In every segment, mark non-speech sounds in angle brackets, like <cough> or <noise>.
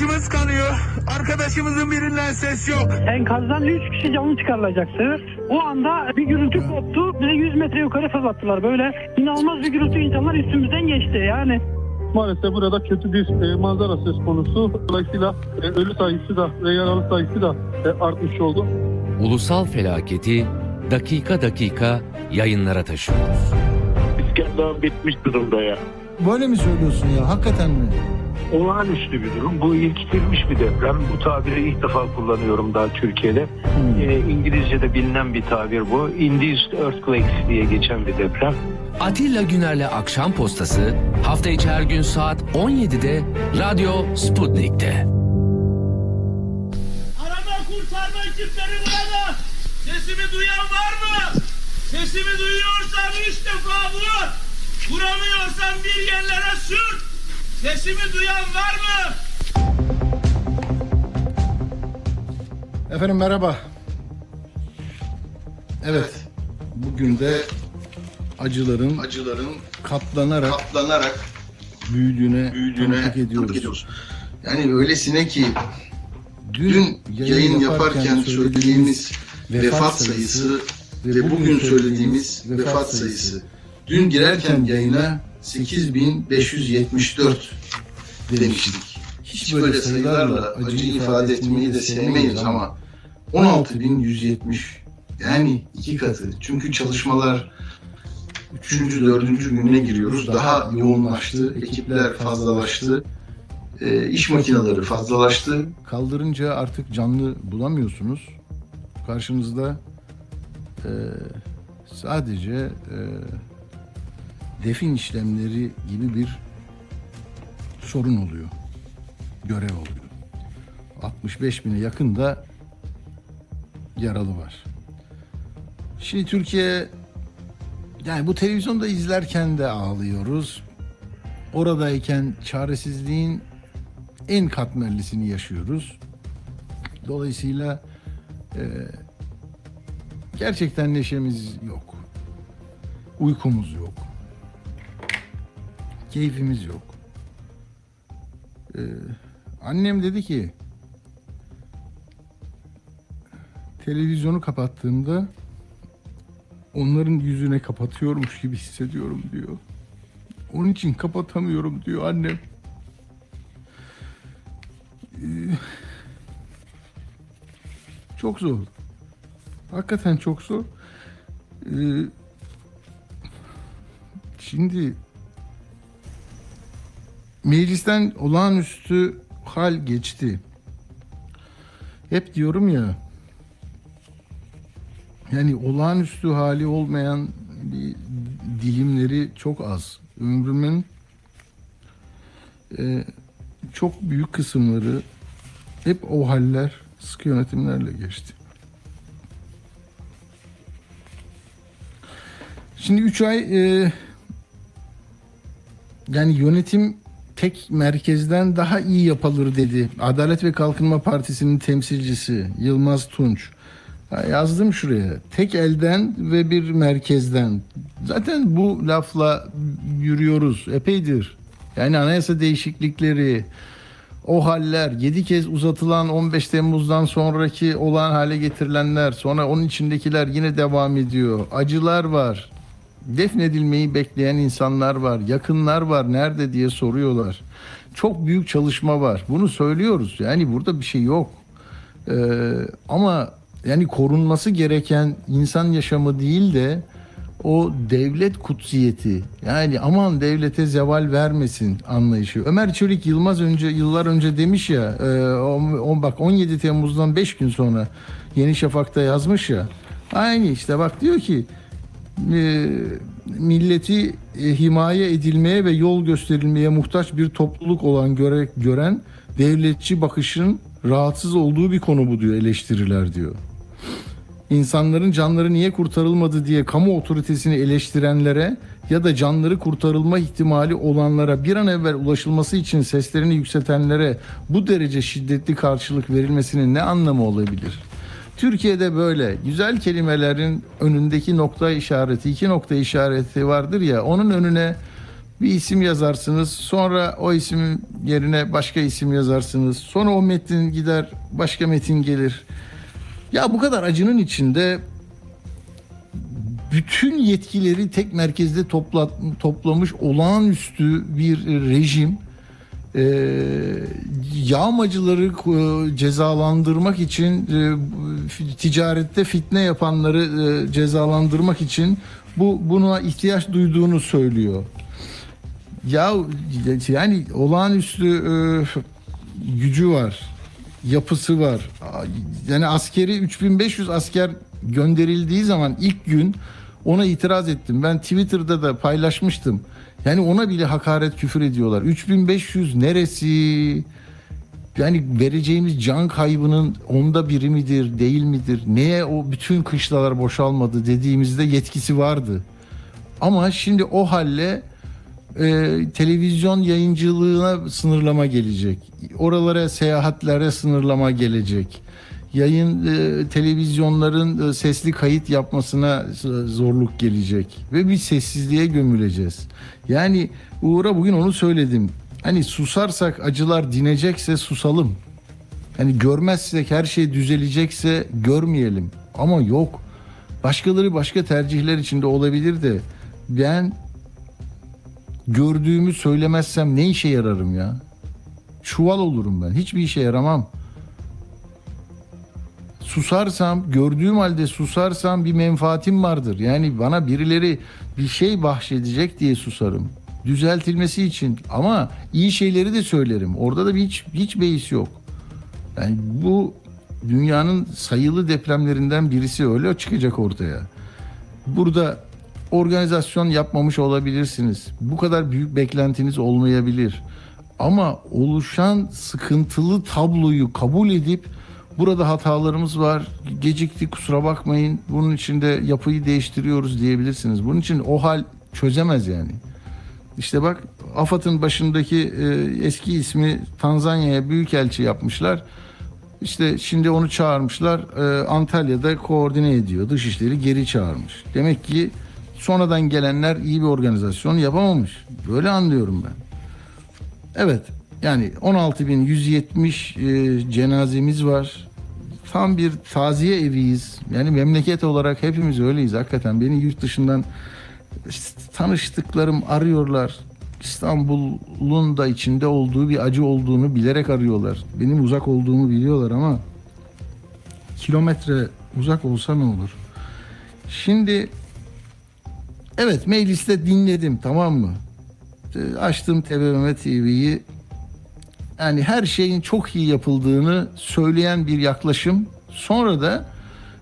Arkadaşımız kanıyor. Arkadaşımızın birinden ses yok. Enkazdan 3 kişi canlı çıkarılacaktı. O anda bir gürültü koptu. Bize 100 metre yukarı fırlattılar. Böyle inanılmaz bir gürültü insanlar üstümüzden geçti yani. Maalesef burada kötü bir e, manzara söz konusu. Dolayısıyla e, ölü sayısı da ve yaralı sayısı da e, artmış oldu. Ulusal felaketi dakika dakika yayınlara taşıyoruz. İskender bitmiş durumda ya. Böyle mi söylüyorsun ya? Hakikaten mi? Olağanüstü bir durum. Bu ilkitilmiş bir deprem. Bu tabiri ilk defa kullanıyorum daha Türkiye'de. Ee, İngilizce'de bilinen bir tabir bu. Induced Earthquakes diye geçen bir deprem. Atilla Güner'le Akşam Postası hafta içi her gün saat 17'de Radyo Sputnik'te. Arama kurtarma ekipleri burada. Sesimi duyan var mı? Sesimi duyuyorsan üç defa vur. Vuramıyorsan bir yerlere sür. Sesimi duyan var mı? Efendim merhaba. Evet. Bugün de acıların acıların katlanarak katlanarak büyüdüğüne, büyüdüğüne tanıklık ediyoruz. tanıklık ediyoruz. Yani öylesine ki dün yayın yaparken söylediğimiz vefat sayısı ve bugün söylediğimiz vefat sayısı dün girerken yayına 8574 demiştik. Hiç böyle sayılarla acı ifade etmeyi de sevmeyiz ama 16170 yani iki katı. Çünkü çalışmalar üçüncü, dördüncü gününe giriyoruz. Daha yoğunlaştı, ekipler fazlalaştı, e, iş makineleri fazlalaştı. Kaldırınca artık canlı bulamıyorsunuz. Karşınızda e, sadece e, defin işlemleri gibi bir sorun oluyor. Görev oluyor. 65 bine yakın da yaralı var. Şimdi Türkiye yani bu televizyonda izlerken de ağlıyoruz. Oradayken çaresizliğin en katmerlisini yaşıyoruz. Dolayısıyla e, gerçekten neşemiz yok. Uykumuz yok. Keyfimiz yok. E, annem dedi ki televizyonu kapattığımda onların yüzüne kapatıyormuş gibi hissediyorum diyor. Onun için kapatamıyorum diyor annem. Ee, Çok zor. Hakikaten çok zor. Ee, Şimdi meclisten olağanüstü hal geçti. Hep diyorum ya yani olağanüstü hali olmayan bir dilimleri çok az. Ömrümün e, çok büyük kısımları hep o haller sıkı yönetimlerle geçti. Şimdi 3 ay e, yani yönetim tek merkezden daha iyi yapılır dedi. Adalet ve Kalkınma Partisi'nin temsilcisi Yılmaz Tunç. Yazdım şuraya. Tek elden ve bir merkezden. Zaten bu lafla yürüyoruz epeydir. Yani anayasa değişiklikleri, o haller, 7 kez uzatılan 15 Temmuz'dan sonraki olan hale getirilenler, sonra onun içindekiler yine devam ediyor. Acılar var. Defnedilmeyi bekleyen insanlar var. Yakınlar var. Nerede diye soruyorlar. Çok büyük çalışma var. Bunu söylüyoruz. Yani burada bir şey yok. Ee, ama yani korunması gereken insan yaşamı değil de o devlet kutsiyeti yani aman devlete zeval vermesin anlayışı. Ömer Çelik Yılmaz önce yıllar önce demiş ya e, on, on- bak 17 Temmuz'dan 5 gün sonra Yeni Şafak'ta yazmış ya aynı işte bak diyor ki e, milleti e, himaye edilmeye ve yol gösterilmeye muhtaç bir topluluk olan göre, gören devletçi bakışın rahatsız olduğu bir konu bu diyor eleştiriler diyor. İnsanların canları niye kurtarılmadı diye kamu otoritesini eleştirenlere ya da canları kurtarılma ihtimali olanlara bir an evvel ulaşılması için seslerini yükseltenlere bu derece şiddetli karşılık verilmesinin ne anlamı olabilir? Türkiye'de böyle güzel kelimelerin önündeki nokta işareti, iki nokta işareti vardır ya onun önüne Bir isim yazarsınız. Sonra o ismin yerine başka isim yazarsınız. Sonra o metin gider başka metin gelir. Ya bu kadar acının içinde bütün yetkileri tek merkezde topla, toplamış olağanüstü bir rejim e, yağmacıları e, cezalandırmak için e, ticarette fitne yapanları e, cezalandırmak için bu buna ihtiyaç duyduğunu söylüyor. Ya yani olağanüstü e, gücü var, yapısı var. Yani askeri 3500 asker gönderildiği zaman ilk gün ona itiraz ettim. Ben Twitter'da da paylaşmıştım. Yani ona bile hakaret küfür ediyorlar. 3500 neresi? Yani vereceğimiz can kaybının onda biri midir, değil midir? Neye o bütün kışlalar boşalmadı dediğimizde yetkisi vardı. Ama şimdi o halle e, televizyon yayıncılığına sınırlama gelecek. Oralara seyahatlere sınırlama gelecek. Yayın e, televizyonların e, sesli kayıt yapmasına e, zorluk gelecek ve bir sessizliğe gömüleceğiz. Yani Uğur'a bugün onu söyledim. Hani susarsak acılar dinecekse susalım. Hani görmezsek her şey düzelecekse görmeyelim. Ama yok. Başkaları başka tercihler içinde olabilir de ben gördüğümü söylemezsem ne işe yararım ya? Çuval olurum ben. Hiçbir işe yaramam. Susarsam, gördüğüm halde susarsam bir menfaatim vardır. Yani bana birileri bir şey bahşedecek diye susarım. Düzeltilmesi için ama iyi şeyleri de söylerim. Orada da hiç hiç beis yok. Yani bu dünyanın sayılı depremlerinden birisi öyle çıkacak ortaya. Burada organizasyon yapmamış olabilirsiniz. Bu kadar büyük beklentiniz olmayabilir. Ama oluşan sıkıntılı tabloyu kabul edip burada hatalarımız var. Gecikti kusura bakmayın. Bunun için de yapıyı değiştiriyoruz diyebilirsiniz. Bunun için o hal çözemez yani. İşte bak AFAD'ın başındaki e, eski ismi Tanzanya'ya büyükelçi yapmışlar. İşte şimdi onu çağırmışlar. E, Antalya'da koordine ediyor. Dışişleri geri çağırmış. Demek ki sonradan gelenler iyi bir organizasyon yapamamış. Böyle anlıyorum ben. Evet yani 16.170 e, cenazemiz var. Tam bir taziye eviyiz. Yani memleket olarak hepimiz öyleyiz hakikaten. Beni yurt dışından tanıştıklarım arıyorlar. İstanbul'un da içinde olduğu bir acı olduğunu bilerek arıyorlar. Benim uzak olduğumu biliyorlar ama kilometre uzak olsa ne olur? Şimdi evet mecliste dinledim tamam mı? Açtım TBMM TV'yi. Yani her şeyin çok iyi yapıldığını söyleyen bir yaklaşım. Sonra da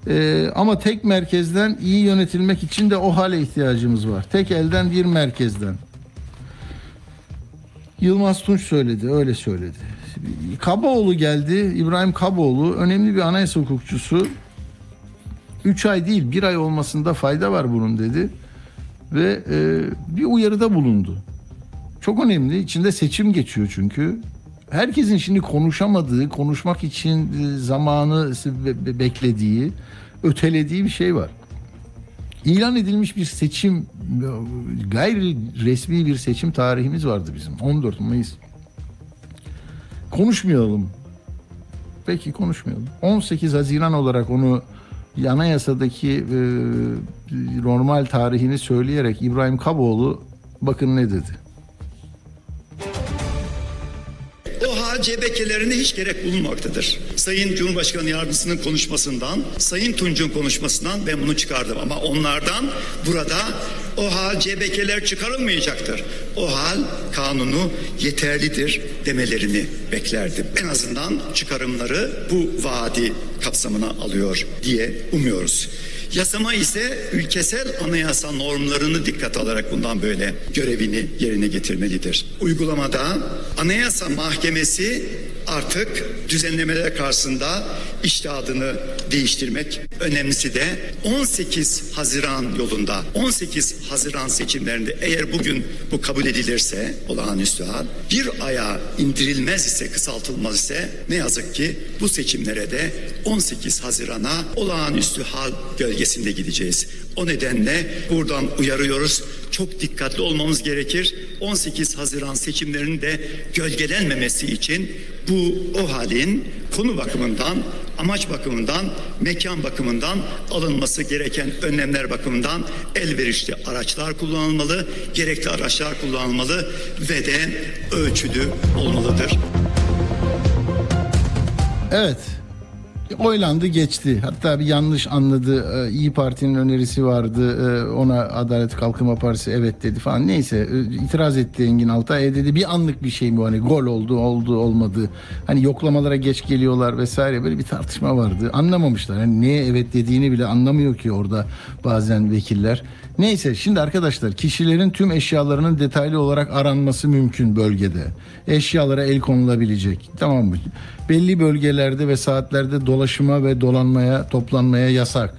e, ama tek merkezden iyi yönetilmek için de o hale ihtiyacımız var. Tek elden bir merkezden. Yılmaz Tunç söyledi, öyle söyledi. Kabaoğlu geldi, İbrahim Kabaoğlu önemli bir anayasa hukukçusu. 3 ay değil, bir ay olmasında fayda var bunun dedi. Ve e, bir uyarıda bulundu. Çok önemli, içinde seçim geçiyor çünkü. Herkesin şimdi konuşamadığı, konuşmak için e, zamanı be- be- beklediği, ötelediği bir şey var. İlan edilmiş bir seçim, gayri resmi bir seçim tarihimiz vardı bizim. 14 Mayıs. Konuşmayalım. Peki konuşmayalım. 18 Haziran olarak onu anayasadaki e, normal tarihini söyleyerek İbrahim Kaboğlu bakın ne dedi. CBK'lerine hiç gerek bulunmaktadır. Sayın Cumhurbaşkanı Yardımcısının konuşmasından, Sayın Tunç'un konuşmasından ben bunu çıkardım. Ama onlardan burada o hal CBK'ler çıkarılmayacaktır. O hal kanunu yeterlidir demelerini beklerdim. En azından çıkarımları bu vaadi kapsamına alıyor diye umuyoruz. Yasama ise ülkesel anayasa normlarını dikkat alarak bundan böyle görevini yerine getirmelidir. Uygulamada Anayasa Mahkemesi artık düzenlemeler karşısında iştihadını değiştirmek. Önemlisi de 18 Haziran yolunda 18 Haziran seçimlerinde eğer bugün bu kabul edilirse olağanüstü hal bir aya indirilmez ise kısaltılmaz ise ne yazık ki bu seçimlere de 18 Haziran'a olağanüstü hal gölgesinde gideceğiz. O nedenle buradan uyarıyoruz. Çok dikkatli olmamız gerekir. 18 Haziran seçimlerinin de gölgelenmemesi için bu o halin konu bakımından, amaç bakımından, mekan bakımından alınması gereken önlemler bakımından elverişli araçlar kullanılmalı, gerekli araçlar kullanılmalı ve de ölçülü olmalıdır. Evet. Oylandı geçti. Hatta bir yanlış anladı. Ee, İyi Parti'nin önerisi vardı. Ee, Ona Adalet Kalkınma Partisi evet dedi falan. Neyse e, itiraz etti Engin Altay. E dedi bir anlık bir şey mi? Hani gol oldu, oldu, olmadı. Hani yoklamalara geç geliyorlar vesaire. Böyle bir tartışma vardı. Anlamamışlar. Hani neye evet dediğini bile anlamıyor ki orada bazen vekiller. Neyse şimdi arkadaşlar kişilerin tüm eşyalarının detaylı olarak aranması mümkün bölgede. Eşyalara el konulabilecek. Tamam mı? Belli bölgelerde ve saatlerde dolaşıma ve dolanmaya, toplanmaya yasak.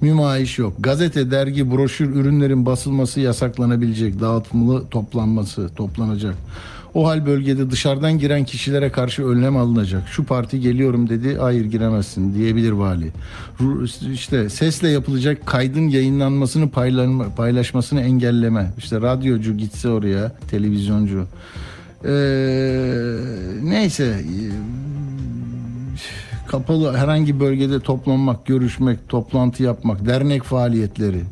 Mümayiş yok. Gazete, dergi, broşür, ürünlerin basılması yasaklanabilecek. Dağıtımlı toplanması, toplanacak. O hal bölgede dışarıdan giren kişilere karşı önlem alınacak. Şu parti geliyorum dedi, hayır giremezsin diyebilir vali. İşte sesle yapılacak kaydın yayınlanmasını paylaşmasını engelleme. İşte radyocu gitse oraya, televizyoncu. Ee, neyse kapalı herhangi bölgede toplanmak, görüşmek, toplantı yapmak, dernek faaliyetleri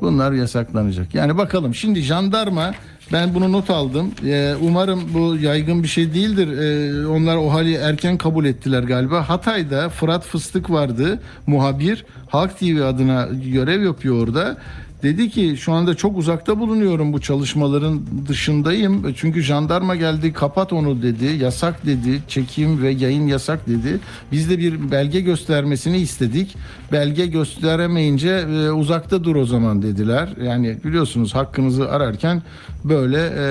bunlar yasaklanacak. Yani bakalım şimdi jandarma ben bunu not aldım. Ee, umarım bu yaygın bir şey değildir. Ee, onlar o hali erken kabul ettiler galiba. Hatay'da Fırat Fıstık vardı muhabir. Halk TV adına görev yapıyor orada. Dedi ki şu anda çok uzakta bulunuyorum bu çalışmaların dışındayım. Çünkü jandarma geldi kapat onu dedi. Yasak dedi. Çekim ve yayın yasak dedi. Biz de bir belge göstermesini istedik. Belge gösteremeyince e, uzakta dur o zaman dediler. Yani biliyorsunuz hakkınızı ararken böyle e,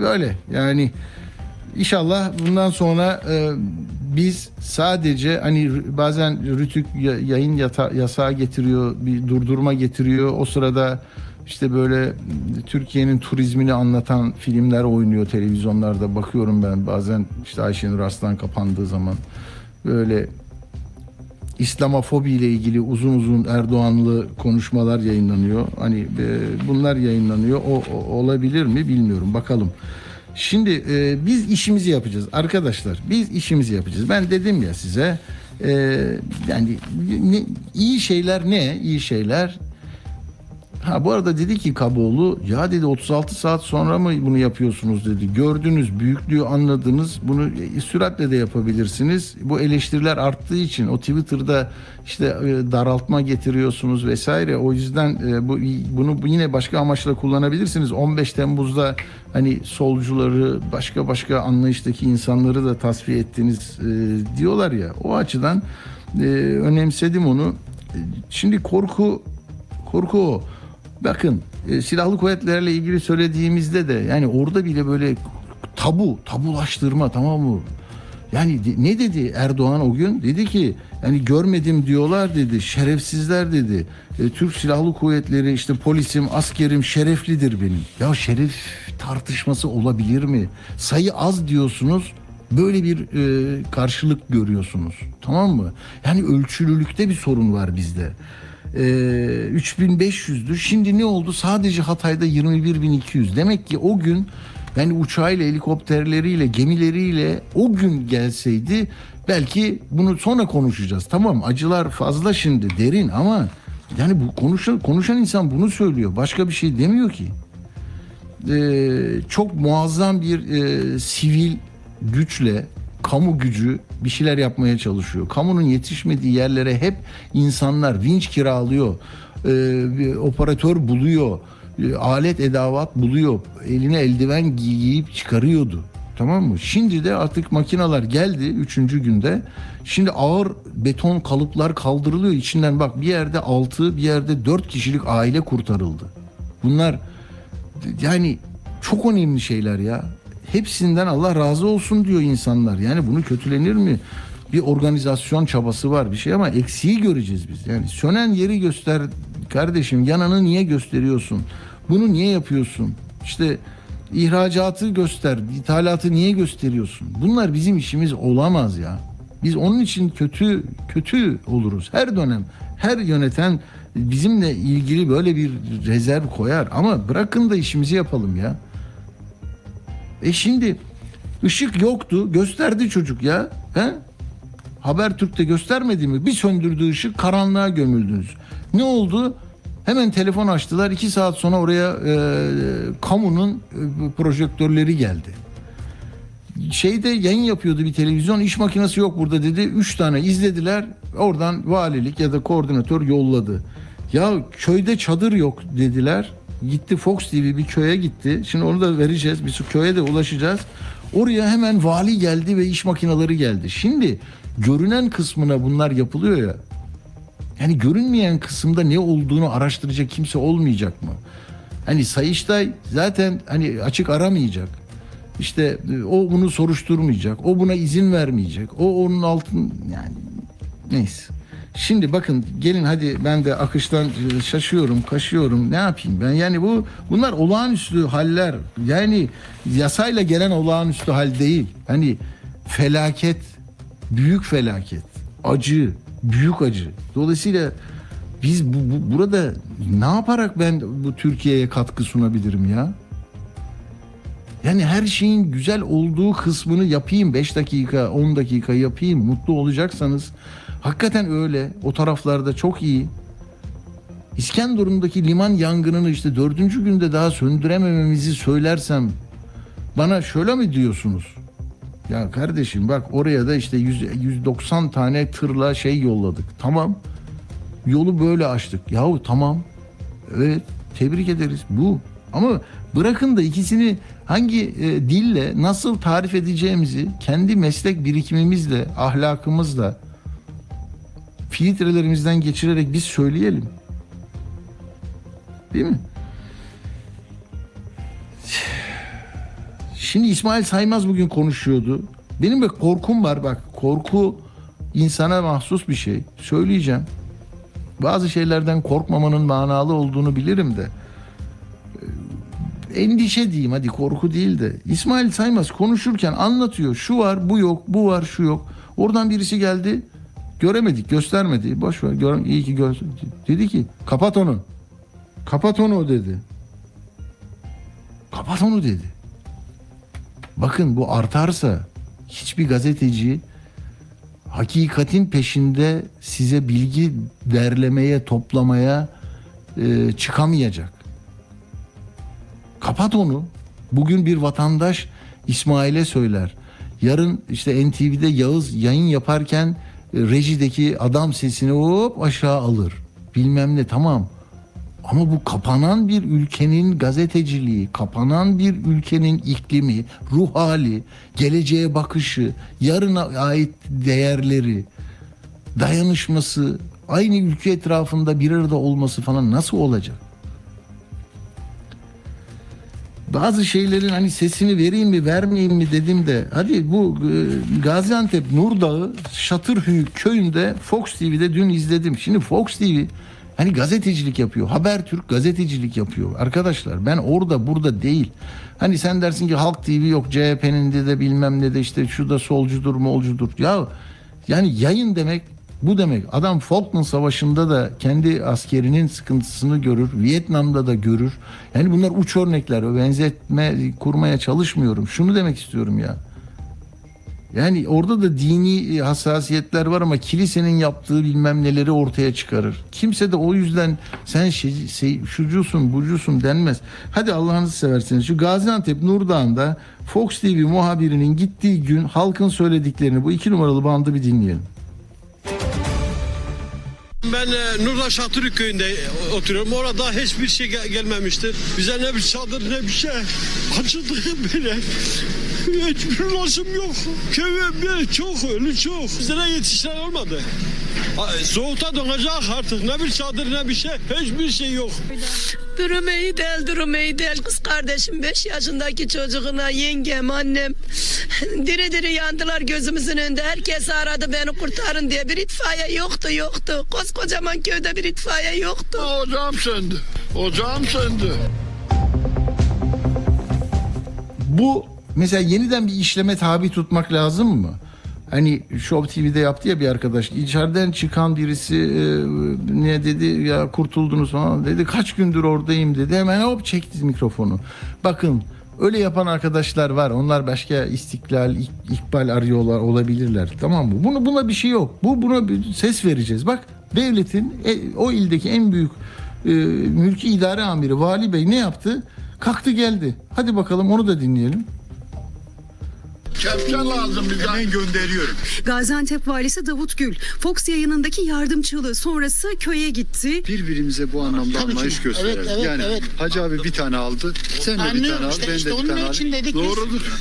böyle yani İnşallah bundan sonra e, biz sadece hani bazen Rütük ya- yayın yata, yasağı getiriyor, bir durdurma getiriyor. O sırada işte böyle Türkiye'nin turizmini anlatan filmler oynuyor televizyonlarda. Bakıyorum ben bazen işte Ayşenur Arslan kapandığı zaman böyle İslamofobi ile ilgili uzun uzun Erdoğanlı konuşmalar yayınlanıyor. Hani e, bunlar yayınlanıyor. O, o- olabilir mi bilmiyorum. Bakalım. Şimdi e, biz işimizi yapacağız arkadaşlar. Biz işimizi yapacağız. Ben dedim ya size e, yani ne, iyi şeyler ne? İyi şeyler Ha bu arada dedi ki Kaboğlu ya dedi 36 saat sonra mı bunu yapıyorsunuz dedi. Gördünüz büyüklüğü anladınız bunu e, süratle de yapabilirsiniz. Bu eleştiriler arttığı için o Twitter'da işte e, daraltma getiriyorsunuz vesaire. O yüzden e, bu bunu yine başka amaçla kullanabilirsiniz. 15 Temmuz'da hani solcuları başka başka anlayıştaki insanları da tasfiye ettiniz diyorlar ya. O açıdan önemsedim onu. Şimdi korku korku o. Bakın e, silahlı kuvvetlerle ilgili söylediğimizde de yani orada bile böyle tabu, tabulaştırma tamam mı? Yani ne dedi Erdoğan o gün? Dedi ki yani görmedim diyorlar dedi. Şerefsizler dedi. E, Türk Silahlı Kuvvetleri işte polisim, askerim şereflidir benim. Ya şeref tartışması olabilir mi? Sayı az diyorsunuz. Böyle bir e, karşılık görüyorsunuz. Tamam mı? Yani ölçülülükte bir sorun var bizde. Ee, 3500'dü. Şimdi ne oldu? Sadece Hatay'da 21200. Demek ki o gün yani uçağıyla, helikopterleriyle, gemileriyle o gün gelseydi belki bunu sonra konuşacağız. Tamam acılar fazla şimdi derin ama yani bu konuşan, konuşan insan bunu söylüyor. Başka bir şey demiyor ki. Ee, çok muazzam bir e, sivil güçle kamu gücü bir şeyler yapmaya çalışıyor. Kamunun yetişmediği yerlere hep insanlar vinç kiralıyor, e, bir operatör buluyor, e, alet edavat buluyor, eline eldiven giyip çıkarıyordu. Tamam mı? Şimdi de artık makineler geldi üçüncü günde. Şimdi ağır beton kalıplar kaldırılıyor. İçinden bak bir yerde altı bir yerde dört kişilik aile kurtarıldı. Bunlar yani çok önemli şeyler ya. Hepsinden Allah razı olsun diyor insanlar. Yani bunu kötülenir mi? Bir organizasyon çabası var bir şey ama eksiği göreceğiz biz. Yani sönen yeri göster kardeşim yananı niye gösteriyorsun? Bunu niye yapıyorsun? İşte ihracatı göster, ithalatı niye gösteriyorsun? Bunlar bizim işimiz olamaz ya. Biz onun için kötü kötü oluruz. Her dönem her yöneten bizimle ilgili böyle bir rezerv koyar ama bırakın da işimizi yapalım ya. E şimdi ışık yoktu gösterdi çocuk ya. He? Habertürk'te göstermedi mi? Bir söndürdüğü ışık karanlığa gömüldünüz. Ne oldu? Hemen telefon açtılar. iki saat sonra oraya e, kamunun e, projektörleri geldi. Şeyde yayın yapıyordu bir televizyon. iş makinesi yok burada dedi. Üç tane izlediler. Oradan valilik ya da koordinatör yolladı. Ya köyde çadır yok dediler. Gitti Fox TV bir köye gitti. Şimdi onu da vereceğiz. Biz köye de ulaşacağız. Oraya hemen vali geldi ve iş makineleri geldi. Şimdi görünen kısmına bunlar yapılıyor ya. Yani görünmeyen kısımda ne olduğunu araştıracak kimse olmayacak mı? Hani Sayıştay zaten hani açık aramayacak. İşte e, o bunu soruşturmayacak. O buna izin vermeyecek. O onun altın yani neyse. Şimdi bakın gelin hadi ben de akıştan e, şaşıyorum, kaşıyorum. Ne yapayım ben? Yani bu bunlar olağanüstü haller. Yani yasayla gelen olağanüstü hal değil. Hani felaket, büyük felaket, acı, büyük acı. Dolayısıyla biz bu, bu- burada ne yaparak ben bu Türkiye'ye katkı sunabilirim ya? Yani her şeyin güzel olduğu kısmını yapayım 5 dakika 10 dakika yapayım mutlu olacaksanız hakikaten öyle o taraflarda çok iyi. İskenderun'daki liman yangınını işte dördüncü günde daha söndüremememizi söylersem bana şöyle mi diyorsunuz? Ya kardeşim bak oraya da işte 100, 190 tane tırla şey yolladık. Tamam. Yolu böyle açtık. Yahu tamam. Evet tebrik ederiz bu. Ama bırakın da ikisini hangi e, dille nasıl tarif edeceğimizi kendi meslek birikimimizle, ahlakımızla, filtrelerimizden geçirerek biz söyleyelim. Değil mi? Şimdi İsmail Saymaz bugün konuşuyordu. Benim de korkum var bak. Korku insana mahsus bir şey. Söyleyeceğim. Bazı şeylerden korkmamanın manalı olduğunu bilirim de. Ee, Endişe diyeyim hadi korku değil de. İsmail Saymaz konuşurken anlatıyor. Şu var bu yok bu var şu yok. Oradan birisi geldi. Göremedik göstermedi. Boş ver gör, iyi ki gör. Dedi ki kapat onu. Kapat onu dedi. Kapat onu dedi. Bakın bu artarsa hiçbir gazeteci hakikatin peşinde size bilgi derlemeye, toplamaya e, çıkamayacak. Kapat onu. Bugün bir vatandaş İsmail'e söyler. Yarın işte NTV'de Yağız yayın yaparken rejideki adam sesini hop aşağı alır. Bilmem ne tamam. Ama bu kapanan bir ülkenin gazeteciliği, kapanan bir ülkenin iklimi, ruh hali, geleceğe bakışı, yarına ait değerleri, dayanışması, aynı ülke etrafında bir arada olması falan nasıl olacak? Bazı şeylerin hani sesini vereyim mi vermeyeyim mi dedim de hadi bu e, Gaziantep Nurdağı Şatırhöyük köyünde Fox TV'de dün izledim. Şimdi Fox TV hani gazetecilik yapıyor. Habertürk gazetecilik yapıyor. Arkadaşlar ben orada burada değil. Hani sen dersin ki Halk TV yok CHP'nin de de bilmem ne de işte şu da solcudur molcudur. Ya yani yayın demek bu demek. Adam Falkland Savaşı'nda da kendi askerinin sıkıntısını görür. Vietnam'da da görür. Yani bunlar uç örnekler. Benzetme kurmaya çalışmıyorum. Şunu demek istiyorum ya. Yani orada da dini hassasiyetler var ama kilisenin yaptığı bilmem neleri ortaya çıkarır. Kimse de o yüzden sen şey, şey, şucusun bucusun denmez. Hadi Allah'ınızı severseniz şu Gaziantep Nurdağ'ında Fox TV muhabirinin gittiği gün halkın söylediklerini bu iki numaralı bandı bir dinleyelim. Ben e, Nurla Şatırı köyünde e, oturuyorum. Orada hiçbir şey gel- gelmemiştir. Bize ne bir çadır ne bir şey. Açıldı böyle. Hiçbir ulaşım yok. Köyüm çok ölü çok. Bizlere yetişen olmadı. A- Soğukta donacak artık. Ne bir çadır ne bir şey. Hiçbir şey yok. Durum iyi değil, durum iyi değil. Kız kardeşim 5 yaşındaki çocuğuna yengem, annem <laughs> diri diri yandılar gözümüzün önünde. Herkes aradı beni kurtarın diye. Bir itfaiye yoktu, yoktu. Koskocaman köyde bir itfaiye yoktu. Ocağım söndü. Ocağım söndü. Bu mesela yeniden bir işleme tabi tutmak lazım mı? Hani Show TV'de yaptı ya bir arkadaş. İçeriden çıkan birisi e, ne dedi ya kurtuldunuz falan dedi. Kaç gündür oradayım dedi. Hemen hop çekti mikrofonu. Bakın öyle yapan arkadaşlar var. Onlar başka istiklal, ik- ikbal arıyorlar olabilirler. Tamam mı? Bunu buna bir şey yok. Bu buna bir ses vereceğiz. Bak devletin e, o ildeki en büyük e, mülki idare amiri Vali Bey ne yaptı? Kalktı geldi. Hadi bakalım onu da dinleyelim. Kepçe lazım bize. Hemen gönderiyorum. Gaziantep valisi Davut Gül, Fox yayınındaki yardımcılığı sonrası köye gitti. Birbirimize bu anlamda Tabii ki. anlayış gösterelim. Evet, evet, yani evet. Hacı abi bir tane aldı. Sen de bir Anlıyorum tane al. işte, ben işte de bir onun tane al. için dedik biz.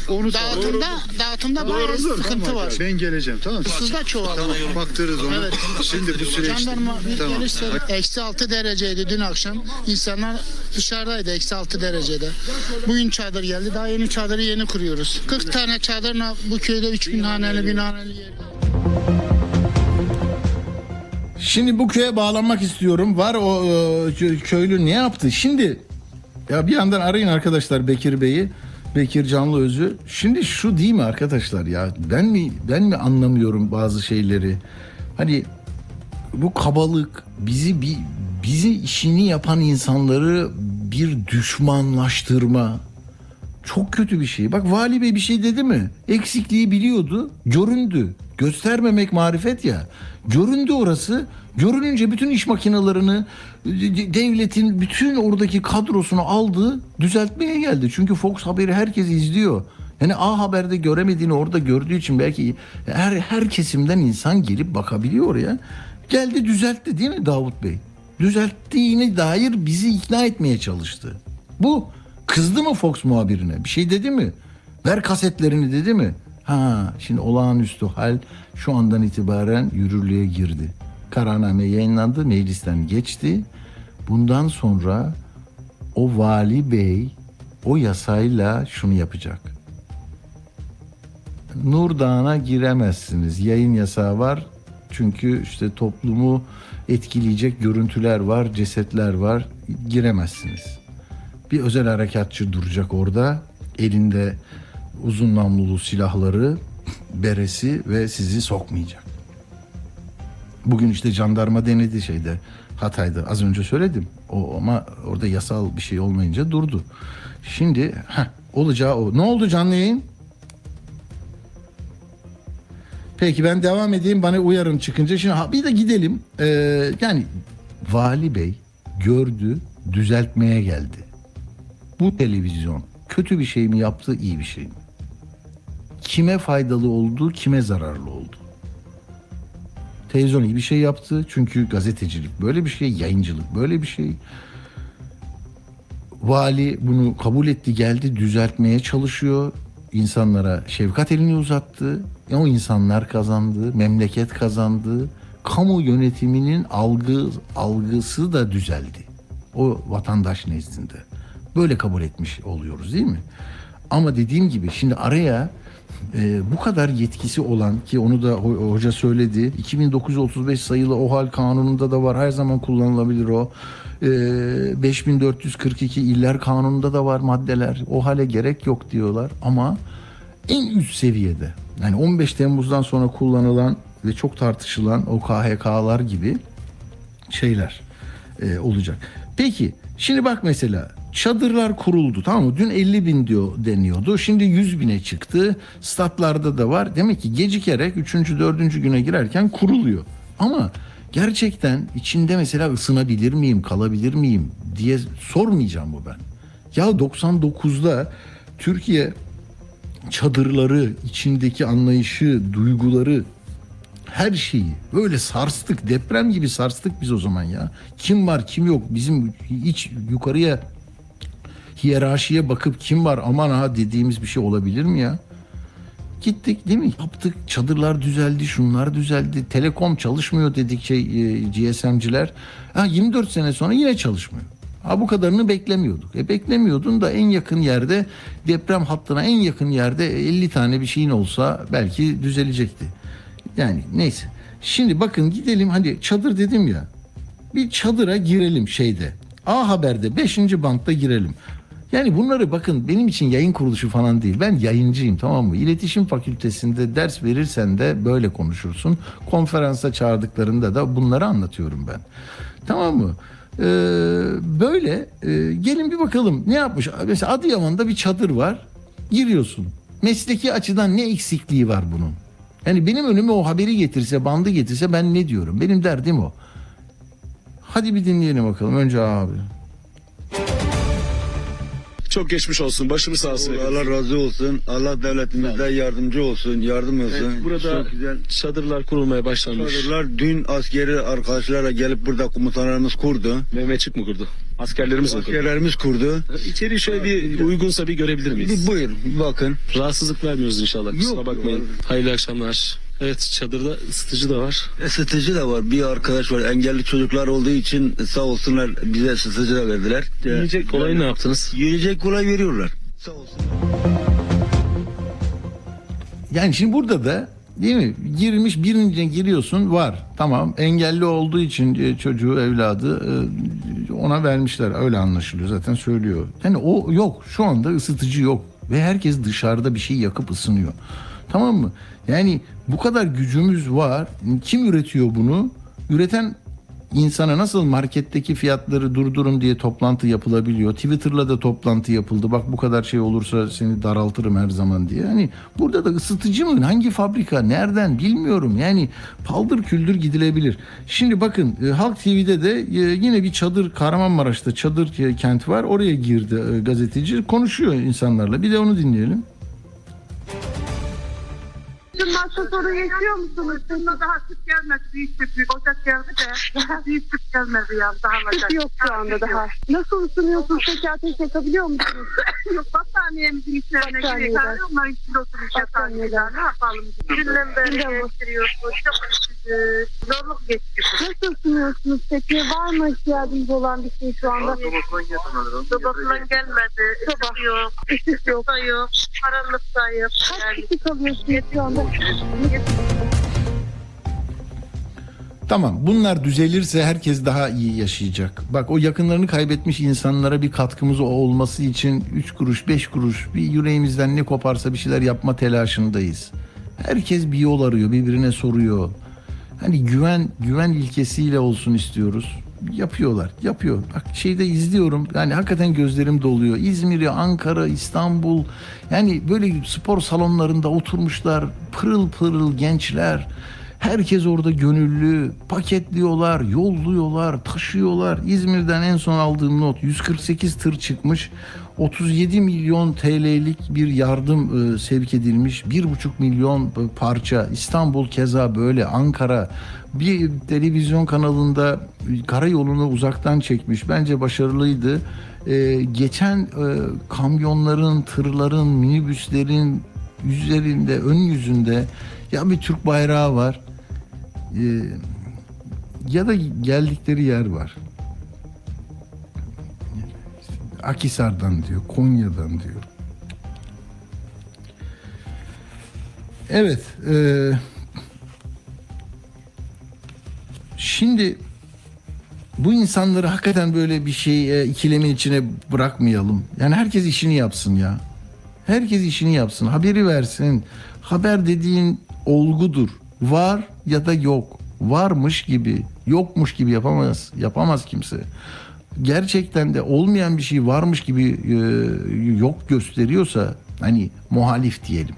Onu Dağıtımda, dağıtımda bayağı sıkıntı Tamam, var. Ben geleceğim tamam mı? Sızda çoğaldı. Tamam baktırırız onu. Evet. Şimdi bu süreçte. Jandarma bir Tamam. gelirse eksi 6 dereceydi dün akşam. İnsanlar dışarıdaydı eksi 6 derecede. Bugün çadır geldi. Daha yeni çadırı yeni kuruyoruz. 40 tane çadırla bu köyde 3000 haneli bin haneli. Şimdi bu köye bağlanmak istiyorum. Var o e, kö- köylü ne yaptı? Şimdi ya bir yandan arayın arkadaşlar Bekir Bey'i. Bekir Canlıözü. Şimdi şu değil mi arkadaşlar ya? Ben mi ben mi anlamıyorum bazı şeyleri? Hani bu kabalık bizi bir bizi işini yapan insanları bir düşmanlaştırma çok kötü bir şey. Bak vali bey bir şey dedi mi? Eksikliği biliyordu, göründü. Göstermemek marifet ya. Göründü orası. Görününce bütün iş makinelerini de- devletin bütün oradaki kadrosunu aldı, düzeltmeye geldi. Çünkü Fox Haber'i herkes izliyor. Yani A Haber'de göremediğini orada gördüğü için belki her her kesimden insan gelip bakabiliyor oraya. Geldi düzeltti değil mi Davut Bey? Düzelttiğine dair bizi ikna etmeye çalıştı. Bu kızdı mı Fox muhabirine? Bir şey dedi mi? Ver kasetlerini dedi mi? Ha, şimdi olağanüstü hal şu andan itibaren yürürlüğe girdi. Kararname yayınlandı, meclisten geçti. Bundan sonra o vali bey o yasayla şunu yapacak. Nur Dağı'na giremezsiniz. Yayın yasağı var. Çünkü işte toplumu etkileyecek görüntüler var, cesetler var. Giremezsiniz. Bir özel harekatçı duracak orada. Elinde uzun namlulu silahları, beresi ve sizi sokmayacak. Bugün işte jandarma denedi şeyde Hatay'da az önce söyledim. O ama orada yasal bir şey olmayınca durdu. Şimdi heh, olacağı o. Ne oldu canlı yayın? Peki ben devam edeyim bana uyarın çıkınca. Şimdi ha, bir de gidelim. Ee, yani vali bey gördü düzeltmeye geldi. Bu televizyon kötü bir şey mi yaptı iyi bir şey mi? Kime faydalı oldu kime zararlı oldu? Televizyon iyi bir şey yaptı çünkü gazetecilik böyle bir şey, yayıncılık böyle bir şey. Vali bunu kabul etti, geldi düzeltmeye çalışıyor. İnsanlara şefkat elini uzattı. E, o insanlar kazandı, memleket kazandı. Kamu yönetiminin algı algısı da düzeldi. O vatandaş nezdinde. Böyle kabul etmiş oluyoruz değil mi? Ama dediğim gibi şimdi araya e, bu kadar yetkisi olan ki onu da ho- hoca söyledi. 2935 sayılı OHAL kanununda da var. Her zaman kullanılabilir o. E, 5442 iller kanununda da var maddeler. OHAL'e gerek yok diyorlar ama en üst seviyede yani 15 Temmuz'dan sonra kullanılan ve çok tartışılan o KHK'lar gibi şeyler e, olacak. Peki şimdi bak mesela çadırlar kuruldu tamam mı? Dün 50 bin diyor deniyordu. Şimdi 100 bine çıktı. Statlarda da var. Demek ki gecikerek 3. 4. güne girerken kuruluyor. Ama gerçekten içinde mesela ısınabilir miyim, kalabilir miyim diye sormayacağım bu ben. Ya 99'da Türkiye çadırları, içindeki anlayışı, duyguları her şeyi böyle sarstık. Deprem gibi sarstık biz o zaman ya. Kim var kim yok bizim hiç yukarıya hiyerarşiye bakıp kim var aman ha dediğimiz bir şey olabilir mi ya? Gittik değil mi? Yaptık. Çadırlar düzeldi, şunlar düzeldi. Telekom çalışmıyor dedik şey e, GSM'ciler. Ha 24 sene sonra yine çalışmıyor. Ha bu kadarını beklemiyorduk. E beklemiyordun da en yakın yerde deprem hattına en yakın yerde 50 tane bir şeyin olsa belki düzelecekti. Yani neyse. Şimdi bakın gidelim hani çadır dedim ya. Bir çadıra girelim şeyde. A Haber'de 5. bantta girelim. Yani bunları bakın benim için yayın kuruluşu falan değil. Ben yayıncıyım tamam mı? İletişim fakültesinde ders verirsen de böyle konuşursun. Konferansa çağırdıklarında da bunları anlatıyorum ben. Tamam mı? Ee, böyle e, gelin bir bakalım ne yapmış. Mesela Adıyaman'da bir çadır var. Giriyorsun. Mesleki açıdan ne eksikliği var bunun? Yani benim önüme o haberi getirse, bandı getirse ben ne diyorum? Benim derdim o. Hadi bir dinleyelim bakalım. Önce abi. Çok geçmiş olsun. Başımız sağ olsun. Allah razı olsun. Allah devletimize yardımcı olsun. Yardım olsun. Evet, burada Çok güzel. çadırlar kurulmaya başlanmış. Çadırlar dün askeri arkadaşlarla gelip burada komutanlarımız kurdu. Mehmetçik mi kurdu? Askerlerimiz mi kurdu? Askerlerimiz kurdu. İçeri şöyle bir uygunsa bir görebilir miyiz? Bir buyur bakın. Rahatsızlık vermiyoruz inşallah. Kusura Yok, bakmayın. yok. Hayırlı akşamlar. Evet çadırda ısıtıcı da var. Isıtıcı da var. Bir arkadaş var. Engelli çocuklar olduğu için sağ olsunlar bize ısıtıcı da verdiler. Yiyecek kolayı ne yaptınız? Yiyecek kolay veriyorlar. Yani şimdi burada da değil mi? Girmiş birinci giriyorsun var. Tamam engelli olduğu için e, çocuğu evladı e, ona vermişler. Öyle anlaşılıyor zaten söylüyor. Yani o yok şu anda ısıtıcı yok. Ve herkes dışarıda bir şey yakıp ısınıyor. Tamam mı? Yani bu kadar gücümüz var. Kim üretiyor bunu? Üreten insana nasıl marketteki fiyatları durdurun diye toplantı yapılabiliyor. Twitter'la da toplantı yapıldı. Bak bu kadar şey olursa seni daraltırım her zaman diye. Hani burada da ısıtıcı mı? Hangi fabrika? Nereden? Bilmiyorum. Yani paldır küldür gidilebilir. Şimdi bakın e, Halk TV'de de e, yine bir çadır Kahramanmaraş'ta çadır e, kent var. Oraya girdi gazeteci. Konuşuyor insanlarla. Bir de onu dinleyelim. Sizin başka sorun yaşıyor musunuz? Bunda daha süt gelmedi. Büyük süt, büyük ocak geldi de büyük süt gelmedi ya. Daha Süt yok şu anda daha. Nasıl ısınıyorsunuz peki ateş yakabiliyor musunuz? <laughs> Yok battaniyemizin içlerine Battaniyeden. giriyor. Onların içinde oturmuş yatağımızda. Ne yapalım? Günden beri geçiriyorsunuz. Çok üşüdü. Zorluk geçiriyorsunuz. Nasıl ısınıyorsunuz peki? Var mı ihtiyacınız olan bir şey şu anda? Soba falan gelmedi. Soba yok. Işık yok. Da yok. Karanlık da yok. Kaç kişi kalıyorsunuz şu anda? Tamam bunlar düzelirse herkes daha iyi yaşayacak. Bak o yakınlarını kaybetmiş insanlara bir katkımız olması için 3 kuruş 5 kuruş bir yüreğimizden ne koparsa bir şeyler yapma telaşındayız. Herkes bir yol arıyor birbirine soruyor. Hani güven güven ilkesiyle olsun istiyoruz. Yapıyorlar yapıyor. Bak şeyde izliyorum yani hakikaten gözlerim doluyor. İzmir'i, Ankara, İstanbul yani böyle spor salonlarında oturmuşlar pırıl pırıl gençler. Herkes orada gönüllü, paketliyorlar, yolluyorlar, taşıyorlar. İzmir'den en son aldığım not 148 tır çıkmış. 37 milyon TL'lik bir yardım e, sevk edilmiş. 1,5 milyon e, parça. İstanbul keza böyle. Ankara bir televizyon kanalında e, karayolunu uzaktan çekmiş. Bence başarılıydı. E, geçen e, kamyonların, tırların, minibüslerin üzerinde, ön yüzünde ya bir Türk bayrağı var e, ya da geldikleri yer var. Akisar'dan diyor, Konya'dan diyor. Evet, e, şimdi bu insanları hakikaten böyle bir şey e, ikilemin içine bırakmayalım. Yani herkes işini yapsın ya. Herkes işini yapsın, haberi versin. Haber dediğin olgudur. Var ya da yok. Varmış gibi, yokmuş gibi yapamaz. Yapamaz kimse. Gerçekten de olmayan bir şey varmış gibi e, yok gösteriyorsa hani muhalif diyelim.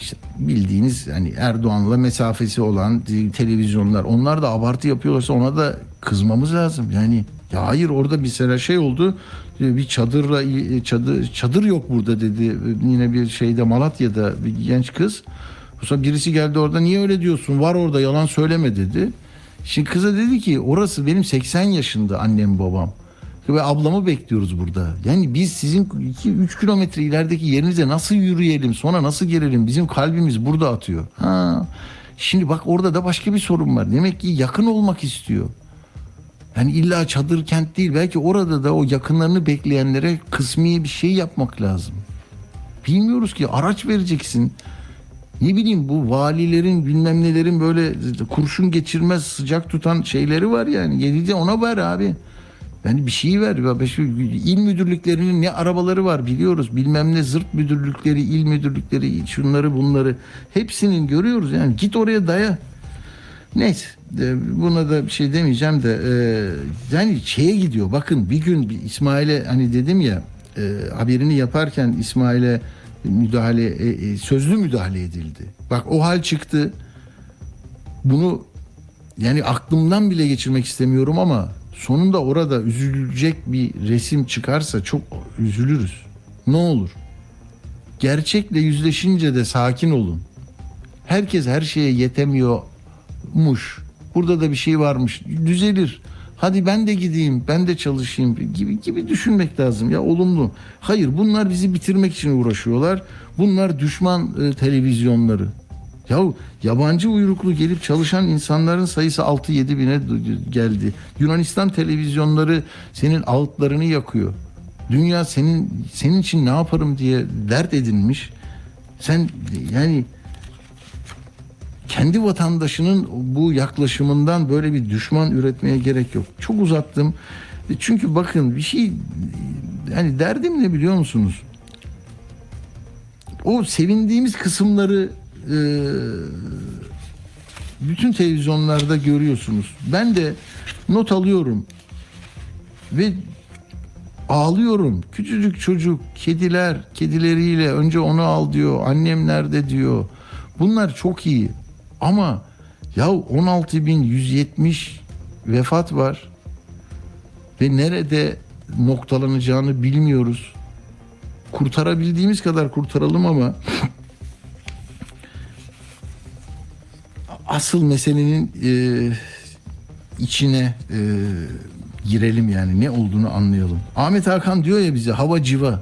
İşte bildiğiniz hani Erdoğan'la mesafesi olan televizyonlar onlar da abartı yapıyorlarsa ona da kızmamız lazım. Yani ya hayır orada mesela şey oldu bir çadırla çadır çadır yok burada dedi yine bir şeyde Malatya'da bir genç kız. Sonra birisi geldi orada niye öyle diyorsun var orada yalan söyleme dedi. Şimdi kıza dedi ki orası benim 80 yaşında annem babam. Ve ablamı bekliyoruz burada. Yani biz sizin 2-3 kilometre ilerideki yerinize nasıl yürüyelim sonra nasıl gelelim bizim kalbimiz burada atıyor. Ha. Şimdi bak orada da başka bir sorun var. Demek ki yakın olmak istiyor. Yani illa çadır kent değil. Belki orada da o yakınlarını bekleyenlere kısmi bir şey yapmak lazım. Bilmiyoruz ki araç vereceksin. Ne bileyim bu valilerin bilmem nelerin böyle kurşun geçirmez sıcak tutan şeyleri var yani. Yedide ona ver abi. Yani bir şey ver. İl müdürlüklerinin ne arabaları var biliyoruz. Bilmem ne zırt müdürlükleri, il müdürlükleri, şunları bunları. Hepsinin görüyoruz. Yani git oraya daya. Neyse buna da bir şey demeyeceğim de e, yani şeye gidiyor bakın bir gün İsmail'e hani dedim ya e, haberini yaparken İsmail'e müdahale e, e, sözlü müdahale edildi. Bak o hal çıktı. Bunu yani aklımdan bile geçirmek istemiyorum ama sonunda orada üzülecek bir resim çıkarsa çok üzülürüz. Ne olur? Gerçekle yüzleşince de sakin olun. Herkes her şeye yetemiyormuş. Burada da bir şey varmış. Düzelir. Hadi ben de gideyim, ben de çalışayım gibi gibi düşünmek lazım ya olumlu. Hayır bunlar bizi bitirmek için uğraşıyorlar. Bunlar düşman e, televizyonları. Ya yabancı uyruklu gelip çalışan insanların sayısı 6-7 bine geldi. Yunanistan televizyonları senin ağıtlarını yakıyor. Dünya senin senin için ne yaparım diye dert edinmiş. Sen yani kendi vatandaşının bu yaklaşımından böyle bir düşman üretmeye gerek yok. Çok uzattım. E, Çünkü bakın bir şey yani derdim ne biliyor musunuz? O sevindiğimiz kısımları e, bütün televizyonlarda görüyorsunuz. Ben de not alıyorum ve ağlıyorum. Küçücük çocuk, kediler, kedileriyle önce onu al diyor. Annem nerede diyor. Bunlar çok iyi. Ama ya 16.170 vefat var. Ve nerede noktalanacağını bilmiyoruz. Kurtarabildiğimiz kadar kurtaralım ama <laughs> asıl meselenin e, içine e, girelim yani ne olduğunu anlayalım. Ahmet Hakan diyor ya bize hava civa.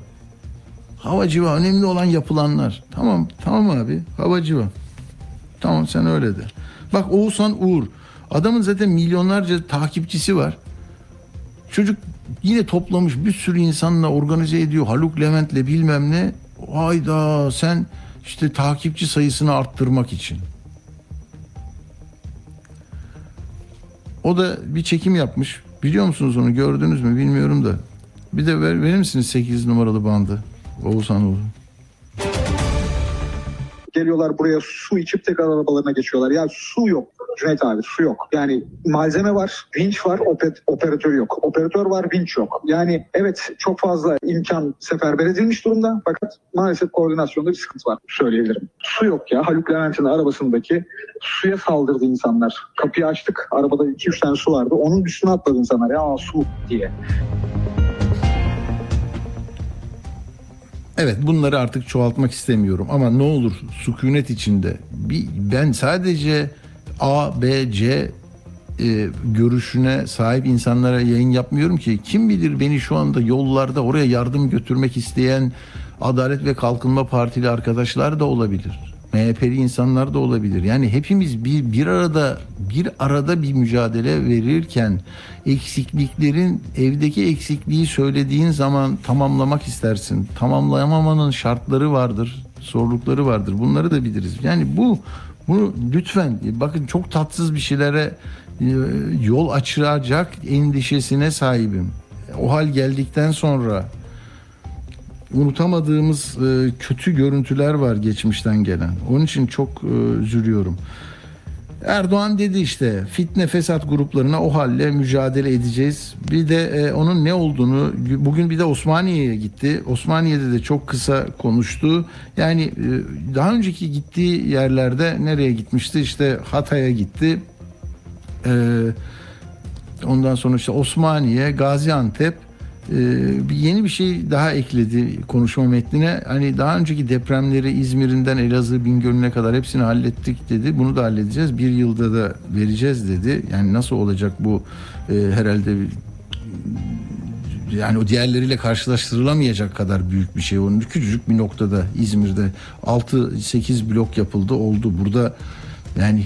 Hava civa önemli olan yapılanlar. Tamam tamam abi hava civa. Tamam sen öyle de. Bak Oğuzhan Uğur. Adamın zaten milyonlarca takipçisi var. Çocuk yine toplamış bir sürü insanla organize ediyor. Haluk Levent'le bilmem ne. Hayda sen işte takipçi sayısını arttırmak için. O da bir çekim yapmış. Biliyor musunuz onu gördünüz mü bilmiyorum da. Bir de ver, verir misiniz 8 numaralı bandı? Oğuzhan Uğur. Geliyorlar buraya su içip tekrar arabalarına geçiyorlar. Ya su yok Cüneyt abi su yok. Yani malzeme var, vinç var, ope- operatör yok. Operatör var, vinç yok. Yani evet çok fazla imkan seferber edilmiş durumda fakat maalesef koordinasyonda bir sıkıntı var söyleyebilirim. Su yok ya. Haluk Levent'in arabasındaki suya saldırdı insanlar. Kapıyı açtık. Arabada 2-3 tane su vardı. Onun üstüne atladı insanlar. Ya su diye. Evet bunları artık çoğaltmak istemiyorum ama ne olur sükunet içinde bir, ben sadece A, B, C e, görüşüne sahip insanlara yayın yapmıyorum ki kim bilir beni şu anda yollarda oraya yardım götürmek isteyen Adalet ve Kalkınma Partili arkadaşlar da olabilir. MHP'li insanlar da olabilir. Yani hepimiz bir bir arada bir arada bir mücadele verirken eksikliklerin evdeki eksikliği söylediğin zaman tamamlamak istersin. Tamamlayamamanın şartları vardır, zorlukları vardır. Bunları da biliriz. Yani bu bunu lütfen bakın çok tatsız bir şeylere e, yol açacak endişesine sahibim. O hal geldikten sonra unutamadığımız e, kötü görüntüler var geçmişten gelen. Onun için çok e, üzülüyorum. Erdoğan dedi işte fitne fesat gruplarına o halle mücadele edeceğiz. Bir de e, onun ne olduğunu bugün bir de Osmaniye'ye gitti. Osmaniye'de de çok kısa konuştu. Yani e, daha önceki gittiği yerlerde nereye gitmişti? İşte Hatay'a gitti. E, ondan sonra işte Osmaniye, Gaziantep bir yeni bir şey daha ekledi konuşma metnine. Hani daha önceki depremleri İzmir'inden Elazığ, Bingöl'üne kadar hepsini hallettik dedi. Bunu da halledeceğiz. Bir yılda da vereceğiz dedi. Yani nasıl olacak bu e, herhalde yani o diğerleriyle karşılaştırılamayacak kadar büyük bir şey. Onun küçücük bir noktada İzmir'de 6-8 blok yapıldı oldu. Burada yani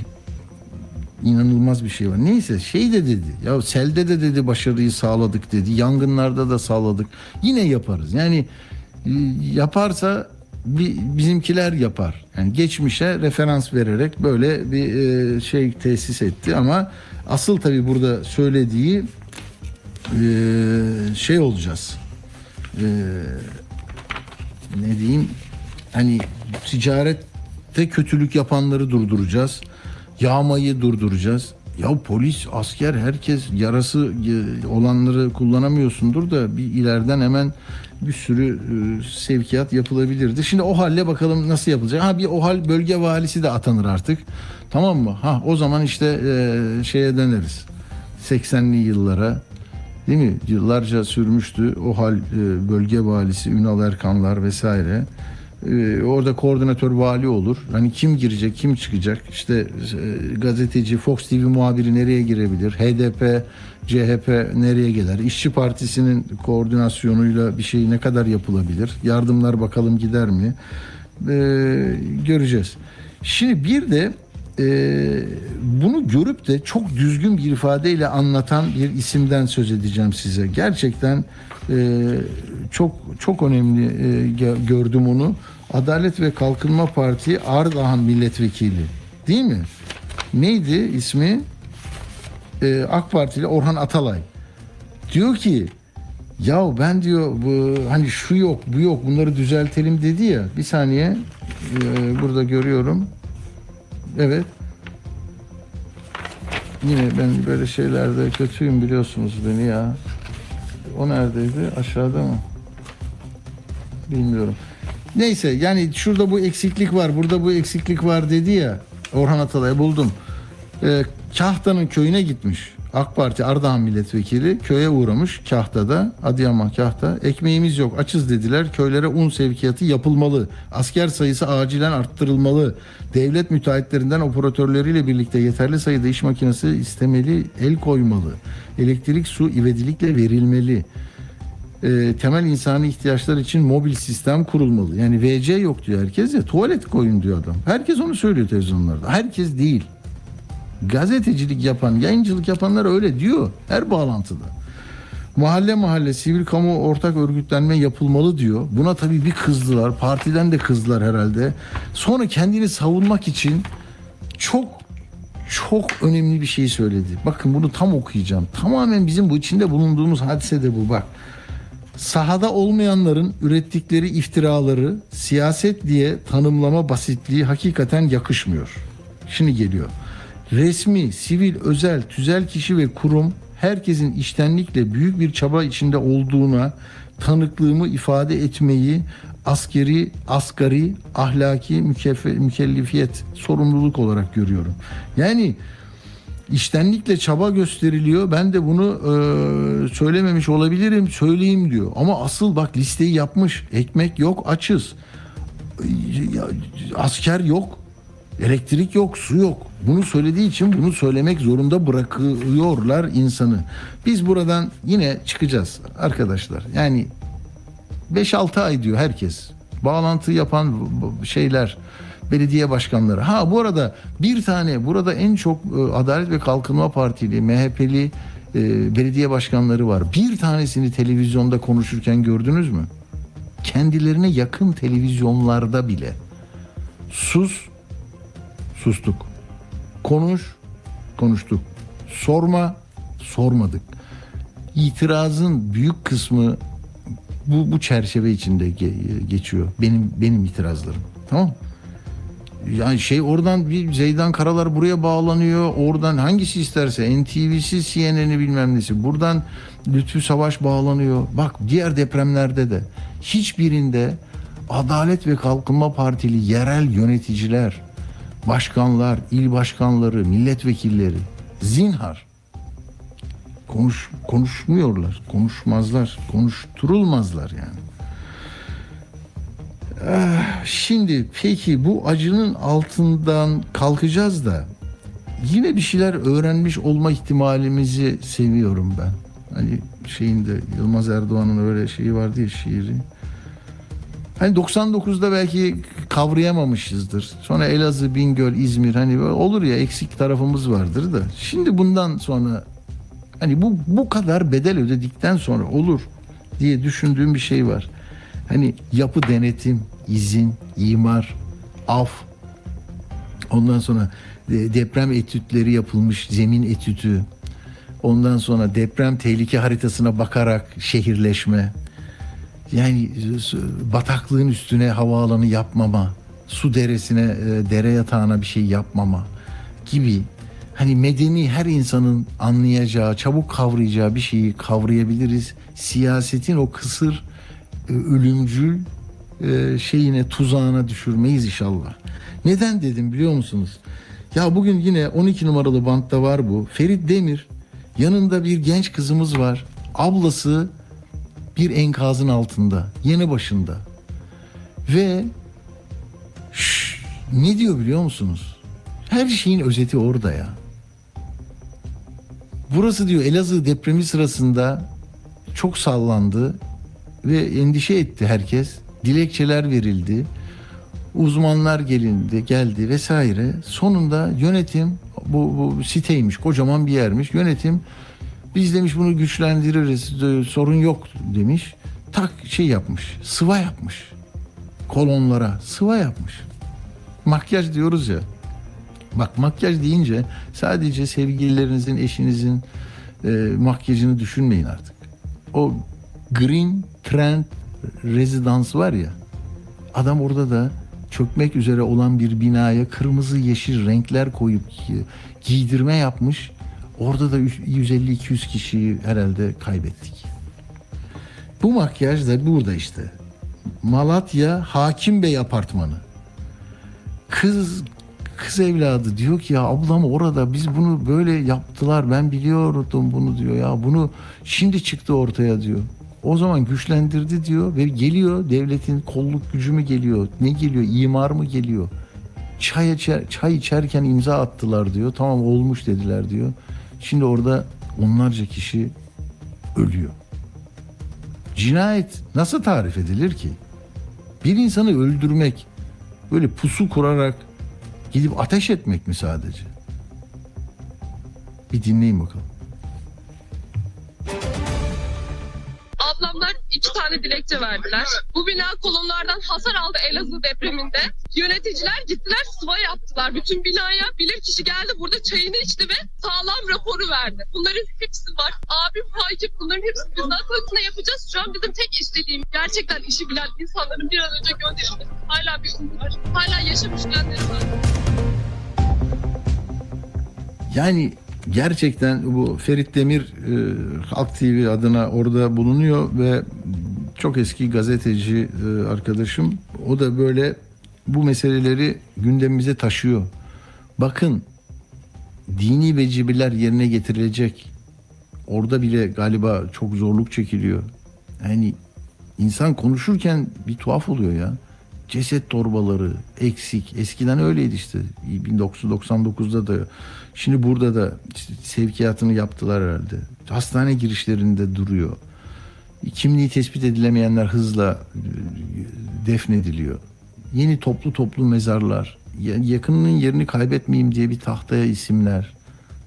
inanılmaz bir şey var. Neyse şey de dedi. Ya selde de dedi başarıyı sağladık dedi. Yangınlarda da sağladık. Yine yaparız. Yani e, yaparsa bizimkiler yapar. Yani geçmişe referans vererek böyle bir e, şey tesis etti ama asıl tabii burada söylediği e, şey olacağız. Ne diyeyim? Hani ticarette kötülük yapanları durduracağız. Yağmayı durduracağız. Ya polis, asker, herkes yarası e, olanları kullanamıyorsundur da bir ileriden hemen bir sürü e, sevkiyat yapılabilirdi. Şimdi o halle bakalım nasıl yapılacak. Ha bir o hal bölge valisi de atanır artık. Tamam mı? Ha o zaman işte e, şeye döneriz. 80'li yıllara değil mi? Yıllarca sürmüştü o hal e, bölge valisi Ünal Erkanlar vesaire. E, orada koordinatör vali olur. Hani kim girecek, kim çıkacak? İşte e, gazeteci, Fox TV muhabiri nereye girebilir? HDP, CHP nereye gelir? İşçi Partisi'nin koordinasyonuyla bir şey ne kadar yapılabilir? Yardımlar bakalım gider mi? E, göreceğiz. Şimdi bir de e, bunu görüp de çok düzgün bir ifadeyle anlatan bir isimden söz edeceğim size. Gerçekten çok çok önemli e, gö- gördüm onu. Adalet ve Kalkınma Parti Ardahan Milletvekili değil mi? Neydi ismi? E, AK Partili Orhan Atalay. Diyor ki ya ben diyor bu hani şu yok bu yok bunları düzeltelim dedi ya. Bir saniye e, burada görüyorum. Evet. Yine ben böyle şeylerde kötüyüm biliyorsunuz beni ya. O neredeydi? Aşağıda mı? Bilmiyorum. Neyse yani şurada bu eksiklik var, burada bu eksiklik var dedi ya. Orhan Atalay buldum. Ee, Kahta'nın köyüne gitmiş. AK Parti Ardahan milletvekili köye uğramış Kahta'da Adıyaman Kahta ekmeğimiz yok açız dediler köylere un sevkiyatı yapılmalı asker sayısı acilen arttırılmalı devlet müteahhitlerinden operatörleriyle birlikte yeterli sayıda iş makinesi istemeli el koymalı elektrik su ivedilikle verilmeli e, temel insani ihtiyaçlar için mobil sistem kurulmalı. Yani VC yok diyor herkes ya tuvalet koyun diyor adam. Herkes onu söylüyor televizyonlarda. Herkes değil. Gazetecilik yapan, yayıncılık yapanlar öyle diyor her bağlantıda. Mahalle mahalle sivil kamu ortak örgütlenme yapılmalı diyor. Buna tabii bir kızdılar. Partiden de kızdılar herhalde. Sonra kendini savunmak için çok çok önemli bir şey söyledi. Bakın bunu tam okuyacağım. Tamamen bizim bu içinde bulunduğumuz hadise de bu bak. Sahada olmayanların ürettikleri iftiraları siyaset diye tanımlama basitliği hakikaten yakışmıyor. Şimdi geliyor. Resmi, sivil, özel, tüzel kişi ve kurum herkesin iştenlikle büyük bir çaba içinde olduğuna tanıklığımı ifade etmeyi askeri, asgari, ahlaki mükefe, mükellefiyet, sorumluluk olarak görüyorum. Yani iştenlikle çaba gösteriliyor. Ben de bunu e, söylememiş olabilirim. Söyleyeyim diyor. Ama asıl bak listeyi yapmış. Ekmek yok, açız. Asker yok. Elektrik yok, su yok. Bunu söylediği için bunu söylemek zorunda bırakıyorlar insanı. Biz buradan yine çıkacağız arkadaşlar. Yani 5-6 ay diyor herkes. Bağlantı yapan şeyler, belediye başkanları. Ha bu arada bir tane burada en çok e, Adalet ve Kalkınma Partili, MHP'li e, belediye başkanları var. Bir tanesini televizyonda konuşurken gördünüz mü? Kendilerine yakın televizyonlarda bile. Sus, sustuk. Konuş, konuştuk. Sorma, sormadık. İtirazın büyük kısmı bu, bu çerçeve içinde ge- geçiyor. Benim benim itirazlarım. Tamam? Yani şey oradan bir Zeydan Karalar buraya bağlanıyor. Oradan hangisi isterse NTV'si CNN'i bilmem nesi. Buradan Lütfü Savaş bağlanıyor. Bak diğer depremlerde de hiçbirinde Adalet ve Kalkınma Partili yerel yöneticiler, başkanlar, il başkanları, milletvekilleri zinhar konuş konuşmuyorlar, konuşmazlar, konuşturulmazlar yani. Ah, Şimdi peki bu acının altından kalkacağız da yine bir şeyler öğrenmiş olma ihtimalimizi seviyorum ben. Hani şeyinde Yılmaz Erdoğan'ın öyle şeyi vardı ya şiiri. Hani 99'da belki kavrayamamışızdır. Sonra Elazığ, Bingöl, İzmir hani böyle olur ya eksik tarafımız vardır da. Şimdi bundan sonra hani bu bu kadar bedel ödedikten sonra olur diye düşündüğüm bir şey var. Hani yapı denetim, izin, imar, af. Ondan sonra deprem etütleri yapılmış, zemin etütü. Ondan sonra deprem tehlike haritasına bakarak şehirleşme. Yani bataklığın üstüne havaalanı yapmama, su deresine, e, dere yatağına bir şey yapmama gibi hani medeni her insanın anlayacağı, çabuk kavrayacağı bir şeyi kavrayabiliriz. Siyasetin o kısır, e, ölümcül e, şeyine, tuzağına düşürmeyiz inşallah. Neden dedim biliyor musunuz? Ya bugün yine 12 numaralı bantta var bu. Ferit Demir yanında bir genç kızımız var. Ablası bir enkazın altında, yeni başında. Ve şş, ne diyor biliyor musunuz? Her şeyin özeti orada ya. Burası diyor Elazığ depremi sırasında çok sallandı ve endişe etti herkes. Dilekçeler verildi. Uzmanlar gelindi, geldi vesaire. Sonunda yönetim bu, bu siteymiş, kocaman bir yermiş. Yönetim biz demiş bunu güçlendiririz, sorun yok demiş. Tak şey yapmış, sıva yapmış. Kolonlara sıva yapmış. Makyaj diyoruz ya. Bak makyaj deyince sadece sevgililerinizin, eşinizin e, makyajını düşünmeyin artık. O Green Trend Residence var ya. Adam orada da çökmek üzere olan bir binaya kırmızı yeşil renkler koyup gi- giydirme yapmış. Orada da 150-200 kişiyi herhalde kaybettik. Bu makyaj da burada işte. Malatya Hakim Bey apartmanı. Kız kız evladı diyor ki ya ablam orada biz bunu böyle yaptılar ben biliyordum bunu diyor ya bunu şimdi çıktı ortaya diyor. O zaman güçlendirdi diyor ve geliyor devletin kolluk gücü mü geliyor ne geliyor imar mı geliyor. Çay, içer, çay içerken imza attılar diyor tamam olmuş dediler diyor. Şimdi orada onlarca kişi ölüyor. Cinayet nasıl tarif edilir ki? Bir insanı öldürmek böyle pusu kurarak gidip ateş etmek mi sadece? Bir dinleyin bakalım. Ablamlar iki tane dilekçe verdiler. Bu bina kolonlardan hasar aldı Elazığ depreminde. Yöneticiler gittiler sıva yaptılar bütün binaya. Bilir kişi geldi burada çayını içti ve sağlam raporu verdi. Bunların hepsi var. Abim hakim bunların hepsini biz nasıl ne yapacağız? Şu an bizim tek istediğim gerçekten işi bilen insanların bir an önce gönderilmesi. Hala bir var. Hala yaşamış gelenleri var. Yani gerçekten bu Ferit Demir e, Halk TV adına orada bulunuyor ve çok eski gazeteci e, arkadaşım. O da böyle bu meseleleri gündemimize taşıyor. Bakın dini vecibeler yerine getirilecek. Orada bile galiba çok zorluk çekiliyor. Yani insan konuşurken bir tuhaf oluyor ya. Ceset torbaları eksik. Eskiden öyleydi işte. 1999'da da. Şimdi burada da işte sevkiyatını yaptılar herhalde. Hastane girişlerinde duruyor. Kimliği tespit edilemeyenler hızla e, defnediliyor. Yeni toplu toplu mezarlar. Ya- Yakınının yerini kaybetmeyeyim diye bir tahtaya isimler.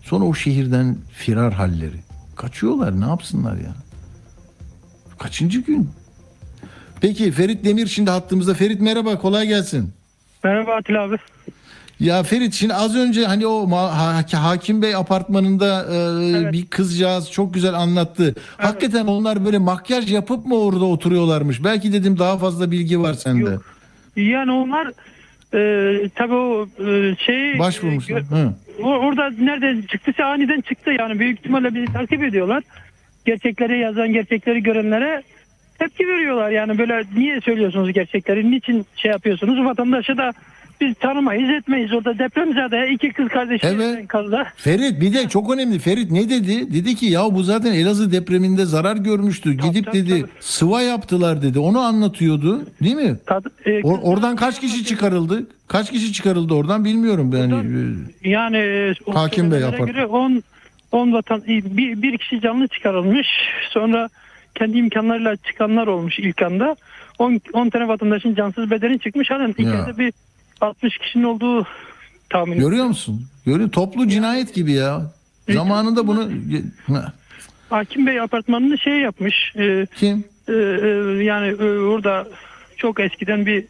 Sonra o şehirden firar halleri. Kaçıyorlar ne yapsınlar ya? Kaçıncı gün? Peki Ferit Demir şimdi hattımızda. Ferit merhaba kolay gelsin. Merhaba Atilla abi. Ya Ferit şimdi az önce hani o ha- Hakim Bey apartmanında e, bir kızcağız çok güzel anlattı. Hakikaten onlar böyle makyaj yapıp mı orada oturuyorlarmış? Belki dedim daha fazla bilgi var sende. Yani onlar e, tabii o e, şey Başvurmuşlar. gö- orada nereden çıktıysa aniden çıktı yani büyük ihtimalle bizi takip ediyorlar. Gerçekleri yazan gerçekleri görenlere tepki veriyorlar yani böyle niye söylüyorsunuz gerçekleri niçin şey yapıyorsunuz vatandaşı da biz tanımayız etmeyiz orada depremzade iki kız kardeşi enkazda. Ferit bir de çok önemli. Ferit ne dedi? Dedi ki ya bu zaten Elazığ depreminde zarar görmüştü. Gidip dedi sıva yaptılar dedi. Onu anlatıyordu. Değil mi? e, Or- oradan kaç kişi çıkarıldı? Kaç kişi çıkarıldı oradan bilmiyorum yani. Yani e, o Hakim Bey yapar. göre 10 10 vatan bir, bir kişi canlı çıkarılmış. Sonra kendi imkanlarıyla çıkanlar olmuş ilk anda. 10 10 tane vatandaşın cansız bedeni çıkmış. Halen içeride bir 60 kişinin olduğu tahmin Görüyor musun? Görüyor toplu cinayet gibi ya. Zamanında bunu Ha, Hakim Bey apartmanını şey yapmış. e, Kim? e, e, yani e, orada çok eskiden bir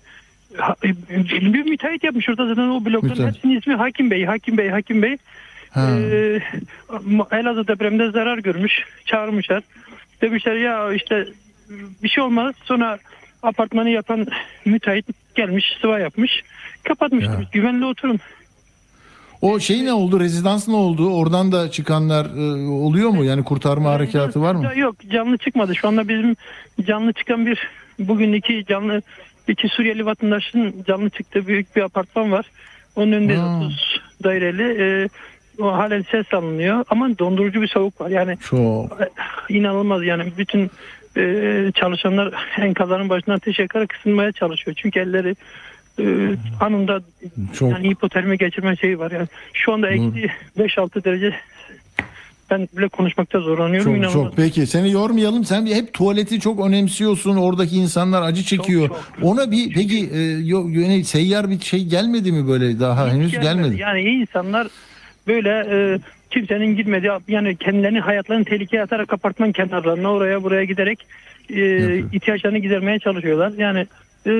bir müteahhit yapmış orada zaten o blokların Müteahhit. hepsinin ismi Hakim Bey, Hakim Bey, Hakim Bey. Ha. Ee, Elazığ depreminde zarar görmüş. Çağırmışlar. Demişler ya işte bir şey olmaz. Sonra apartmanı yapan müteahhit gelmiş sıva yapmış. Kapatmış. demiş, Güvenli oturun. O şey ne oldu? Rezidans ne oldu? Oradan da çıkanlar e, oluyor mu? Yani kurtarma harekatı var mı? Ya Yok canlı çıkmadı. Şu anda bizim canlı çıkan bir bugün iki canlı iki Suriyeli vatandaşın canlı çıktığı büyük bir apartman var. Onun önünde Ha. 30 daireli. Ee, o halen ses alınıyor ama dondurucu bir soğuk var. Yani Çok. inanılmaz yani bütün e, çalışanlar enkazların başına ateş yakarak ısınmaya çalışıyor. Çünkü elleri e, anında Çok. yani hipotermi geçirme şeyi var. Yani şu anda eksi 5-6 derece ben bile konuşmakta zorlanıyorum. Çok İnanılmaz. çok peki seni yormayalım. Sen hep tuvaleti çok önemsiyorsun. Oradaki insanlar acı çekiyor. Ona bir peki e, yok yani seyyar bir şey gelmedi mi böyle daha henüz gelmedi. Yani iyi insanlar böyle e, kimsenin gitmediği yani kendilerini hayatlarını tehlikeye atarak apartman kenarlarına oraya buraya giderek e, ihtiyaçlarını gidermeye çalışıyorlar. Yani e,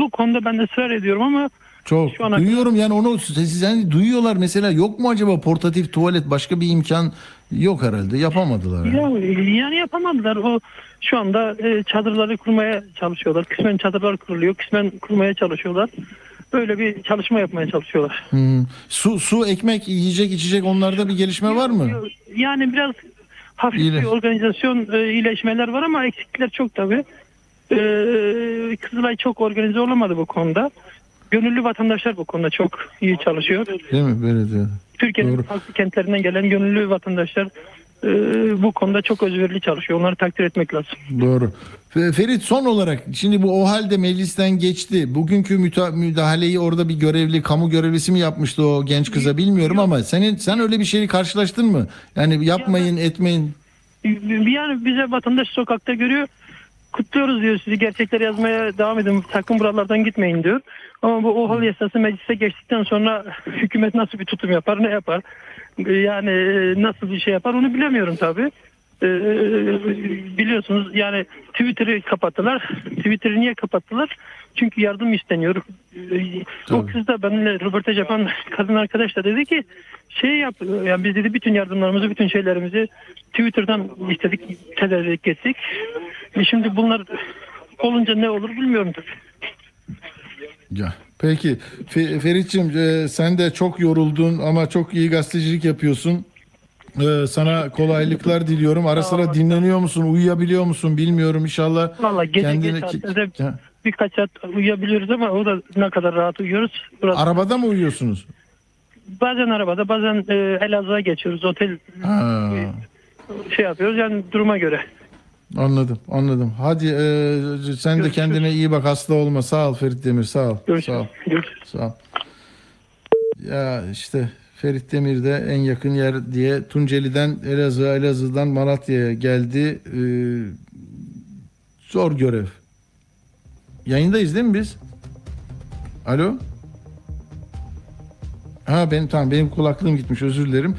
bu konuda ben de ısrar ediyorum ama Çok Şu ana duyuyorum yani onu siz yani duyuyorlar mesela yok mu acaba portatif tuvalet başka bir imkan yok herhalde yapamadılar. yani. Ya, yani yapamadılar. O şu anda e, çadırları kurmaya çalışıyorlar. Kısmen çadırlar kuruluyor, kısmen kurmaya çalışıyorlar. Böyle bir çalışma yapmaya çalışıyorlar. Hmm. Su su ekmek yiyecek içecek onlarda bir gelişme var mı? Yani biraz hafif İyile- bir organizasyon e, iyileşmeler var ama eksikler çok tabii. E, Kızılay çok organize olamadı bu konuda. Gönüllü vatandaşlar bu konuda çok iyi çalışıyor. Değil mi belediye? Türkiye'nin Doğru. farklı kentlerinden gelen gönüllü vatandaşlar e, bu konuda çok özverili çalışıyor. Onları takdir etmek lazım. Doğru. Fe- Ferit son olarak şimdi bu o halde meclisten geçti. Bugünkü müdahaleyi orada bir görevli kamu görevlisi mi yapmıştı o genç kıza bilmiyorum ama senin sen öyle bir şeyi karşılaştın mı? Yani yapmayın etmeyin. Bir yani bize vatandaş sokakta görüyor. Kutluyoruz diyor sizi gerçekleri yazmaya devam edin. Sakın buralardan gitmeyin diyor. Ama bu OHAL yasası meclise geçtikten sonra hükümet nasıl bir tutum yapar ne yapar? Yani e, nasıl bir şey yapar onu bilemiyorum tabii. Ee, biliyorsunuz yani Twitter'ı kapattılar. Twitter'ı niye kapattılar? Çünkü yardım isteniyor. Ee, o kız da benimle röportaj yapan kadın arkadaş da dedi ki şey yap yani biz dedi bütün yardımlarımızı bütün şeylerimizi Twitter'dan istedik tedarik ettik. E şimdi bunlar olunca ne olur bilmiyorum tabii. Ya. Peki Fe- Ferit'ciğim e, sen de çok yoruldun ama çok iyi gazetecilik yapıyorsun. E, sana kolaylıklar diliyorum. Ara sıra dinleniyor musun? Uyuyabiliyor musun? Bilmiyorum. İnşallah Valla gece kendini- geç saatlerde Ya. birkaç saat uyuyabiliyoruz ama o da ne kadar rahat uyuyoruz. Burası- Arabada mı uyuyorsunuz? Bazen arabada bazen e, Elazığ'a geçiyoruz. Otel Ha, şey yapıyoruz yani duruma göre. Anladım, anladım. Hadi e, sen de kendine iyi bak. Hasta olma. Sağ ol Ferit Demir. Sağ ol. Sağ ol. Sağ ol. Ya işte Ferit Demir de en yakın yer diye Tunceli'den Elazığ'a, Elazığ'dan Malatya'ya geldi. Ee, zor görev. Yayındayız değil mi biz? Alo? Ha benim tamam benim kulaklığım gitmiş özür dilerim.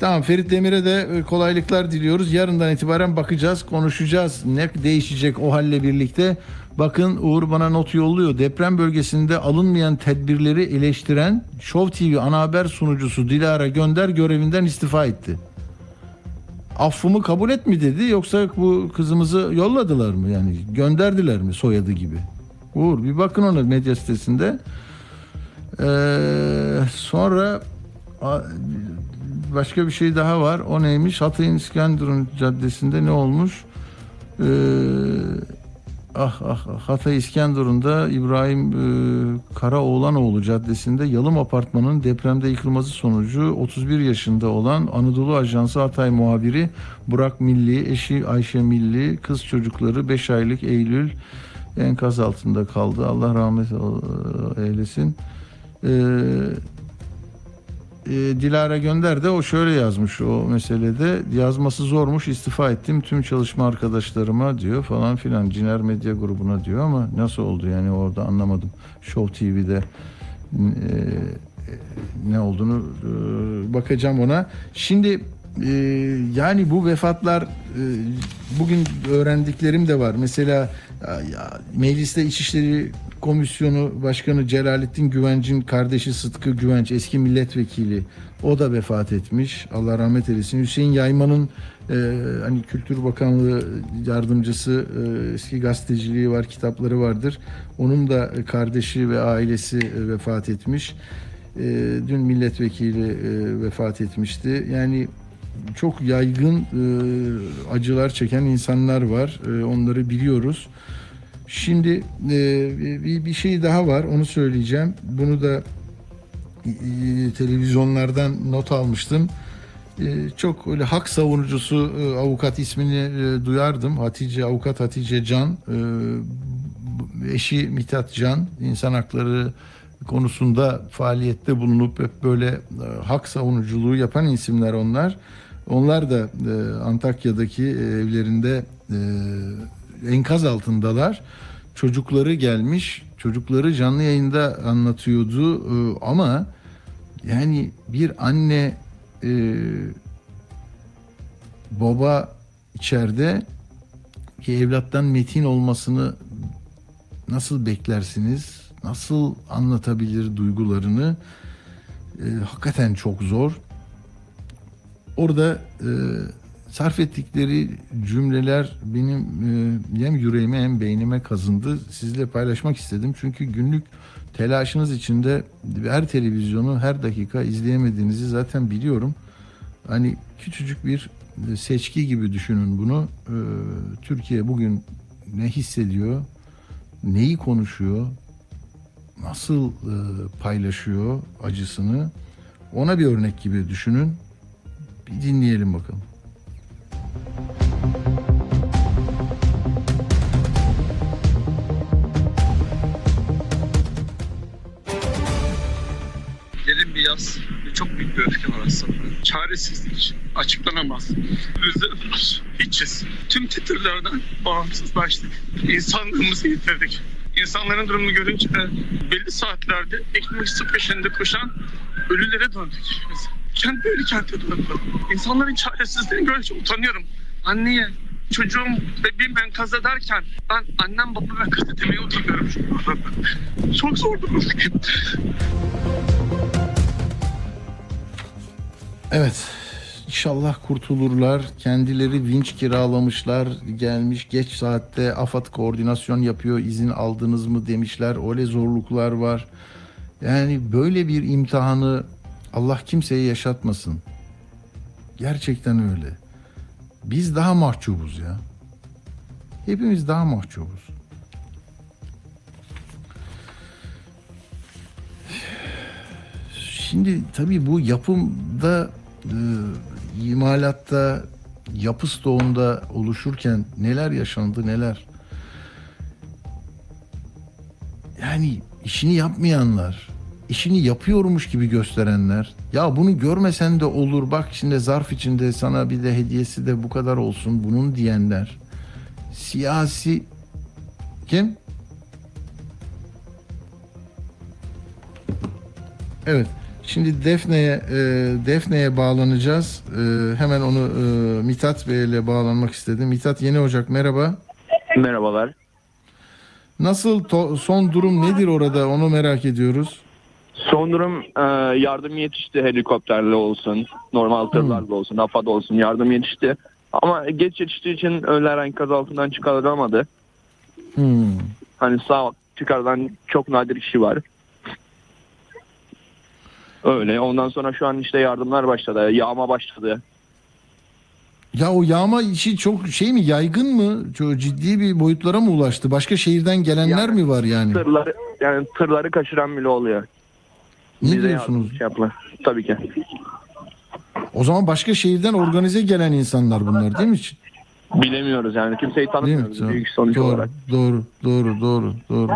Tamam Ferit Demir'e de e, kolaylıklar diliyoruz. Yarından itibaren bakacağız, konuşacağız. Ne değişecek o halle birlikte? Bakın Uğur bana not yolluyor. Deprem bölgesinde alınmayan tedbirleri eleştiren Show TV ana haber sunucusu Dilara Gönder görevinden istifa etti. Affımı kabul et mi dedi yoksa bu kızımızı yolladılar mı yani gönderdiler mi soyadı gibi? Uğur bir bakın ona medya sitesinde. Ee, sonra başka bir şey daha var. O neymiş? Hatay'ın İskenderun Caddesi'nde ne olmuş? Ee, ah ah ah, Hatay İskenderun'da İbrahim e, Karaoğlanoğlu Caddesi'nde Yalım Apartmanı'nın depremde yıkılması sonucu 31 yaşında olan Anadolu Ajansı Hatay muhabiri Burak Milli, eşi Ayşe Milli, kız çocukları 5 aylık Eylül enkaz altında kaldı. Allah rahmet eylesin. Ee, e, Dilara Gönder de o şöyle yazmış o meselede. Yazması zormuş istifa ettim tüm çalışma arkadaşlarıma diyor falan filan. Ciner Medya grubuna diyor ama nasıl oldu yani orada anlamadım. Show TV'de e, ne olduğunu e, bakacağım ona. Şimdi e, yani bu vefatlar e, bugün öğrendiklerim de var. Mesela ya, Mecliste İçişleri Komisyonu Başkanı Celalettin Güvenç'in kardeşi Sıtkı Güvenç eski milletvekili o da vefat etmiş. Allah rahmet eylesin. Hüseyin Yayman'ın e, hani Kültür Bakanlığı yardımcısı e, eski gazeteciliği var, kitapları vardır. Onun da kardeşi ve ailesi e, vefat etmiş. E, dün milletvekili e, vefat etmişti. Yani çok yaygın e, acılar çeken insanlar var. E, onları biliyoruz. Şimdi e, bir, bir şey daha var. Onu söyleyeceğim. Bunu da e, televizyonlardan not almıştım. E, çok öyle hak savunucusu e, avukat ismini e, duyardım. Hatice avukat Hatice Can, e, eşi Mithat Can, insan hakları konusunda faaliyette bulunup hep böyle e, hak savunuculuğu yapan isimler onlar. Onlar da e, Antakya'daki evlerinde e, enkaz altındalar. Çocukları gelmiş, çocukları canlı yayında anlatıyordu e, ama yani bir anne e, baba içeride ki evlattan metin olmasını nasıl beklersiniz? Nasıl anlatabilir duygularını? E, hakikaten çok zor. Orada e, sarf ettikleri cümleler benim e, hem yüreğime hem beynime kazındı. Sizle paylaşmak istedim. Çünkü günlük telaşınız içinde her televizyonu her dakika izleyemediğinizi zaten biliyorum. Hani küçücük bir seçki gibi düşünün bunu. E, Türkiye bugün ne hissediyor? Neyi konuşuyor? Nasıl e, paylaşıyor acısını? Ona bir örnek gibi düşünün. Bir dinleyelim bakalım. Derin bir yaz ve çok büyük bir öfke var aslında. Çaresizlik açıklanamaz. Üzülürüz, hiçiz. Tüm titirlerden bağımsızlaştık. İnsanlığımızı yitirdik. İnsanların durumunu görünce belli saatlerde ekmek su peşinde koşan ölülere döndük. Biz. Kent böyle kente döndü. İnsanların çaresizliğini görünce utanıyorum. Anneye, çocuğum, bebeğim enkaz ederken ben annem babam enkaz etmeye utanıyorum. Çok zor durum. Evet. İnşallah kurtulurlar. Kendileri vinç kiralamışlar. Gelmiş geç saatte AFAD koordinasyon yapıyor. izin aldınız mı demişler. Öyle zorluklar var. Yani böyle bir imtihanı Allah kimseye yaşatmasın. Gerçekten öyle. Biz daha mahcubuz ya. Hepimiz daha mahcubuz. Şimdi tabii bu yapımda, e, imalatta, yapı stoğunda oluşurken neler yaşandı neler. Yani işini yapmayanlar, işini yapıyormuş gibi gösterenler, ya bunu görmesen de olur bak içinde zarf içinde sana bir de hediyesi de bu kadar olsun bunun diyenler. Siyasi kim? Evet. Şimdi Defne'ye e, Defne'ye bağlanacağız. E, hemen onu e, Mithat Bey ile bağlanmak istedim. Mithat Yeni Ocak merhaba. Merhabalar. Nasıl to- son durum nedir orada onu merak ediyoruz. Son durum e, yardım yetişti helikopterle olsun, normal tırlarla olsun, AFAD olsun yardım yetişti. Ama geç yetiştiği için ölüler enkaz altından çıkarılamadı. Hmm. Hani sağ çıkarılan çok nadir kişi var. Öyle. Ondan sonra şu an işte yardımlar başladı. Yağma başladı. Ya o yağma işi çok şey mi yaygın mı? Çok ciddi bir boyutlara mı ulaştı? Başka şehirden gelenler mi var yani? Tırları yani tırları kaçıran bile oluyor. Ne Bize diyorsunuz? şey. Tabii ki. O zaman başka şehirden organize gelen insanlar bunlar değil mi? Bilemiyoruz yani. Kimseyi tanımıyoruz büyük sonuç doğru, olarak. Doğru, doğru, doğru, doğru.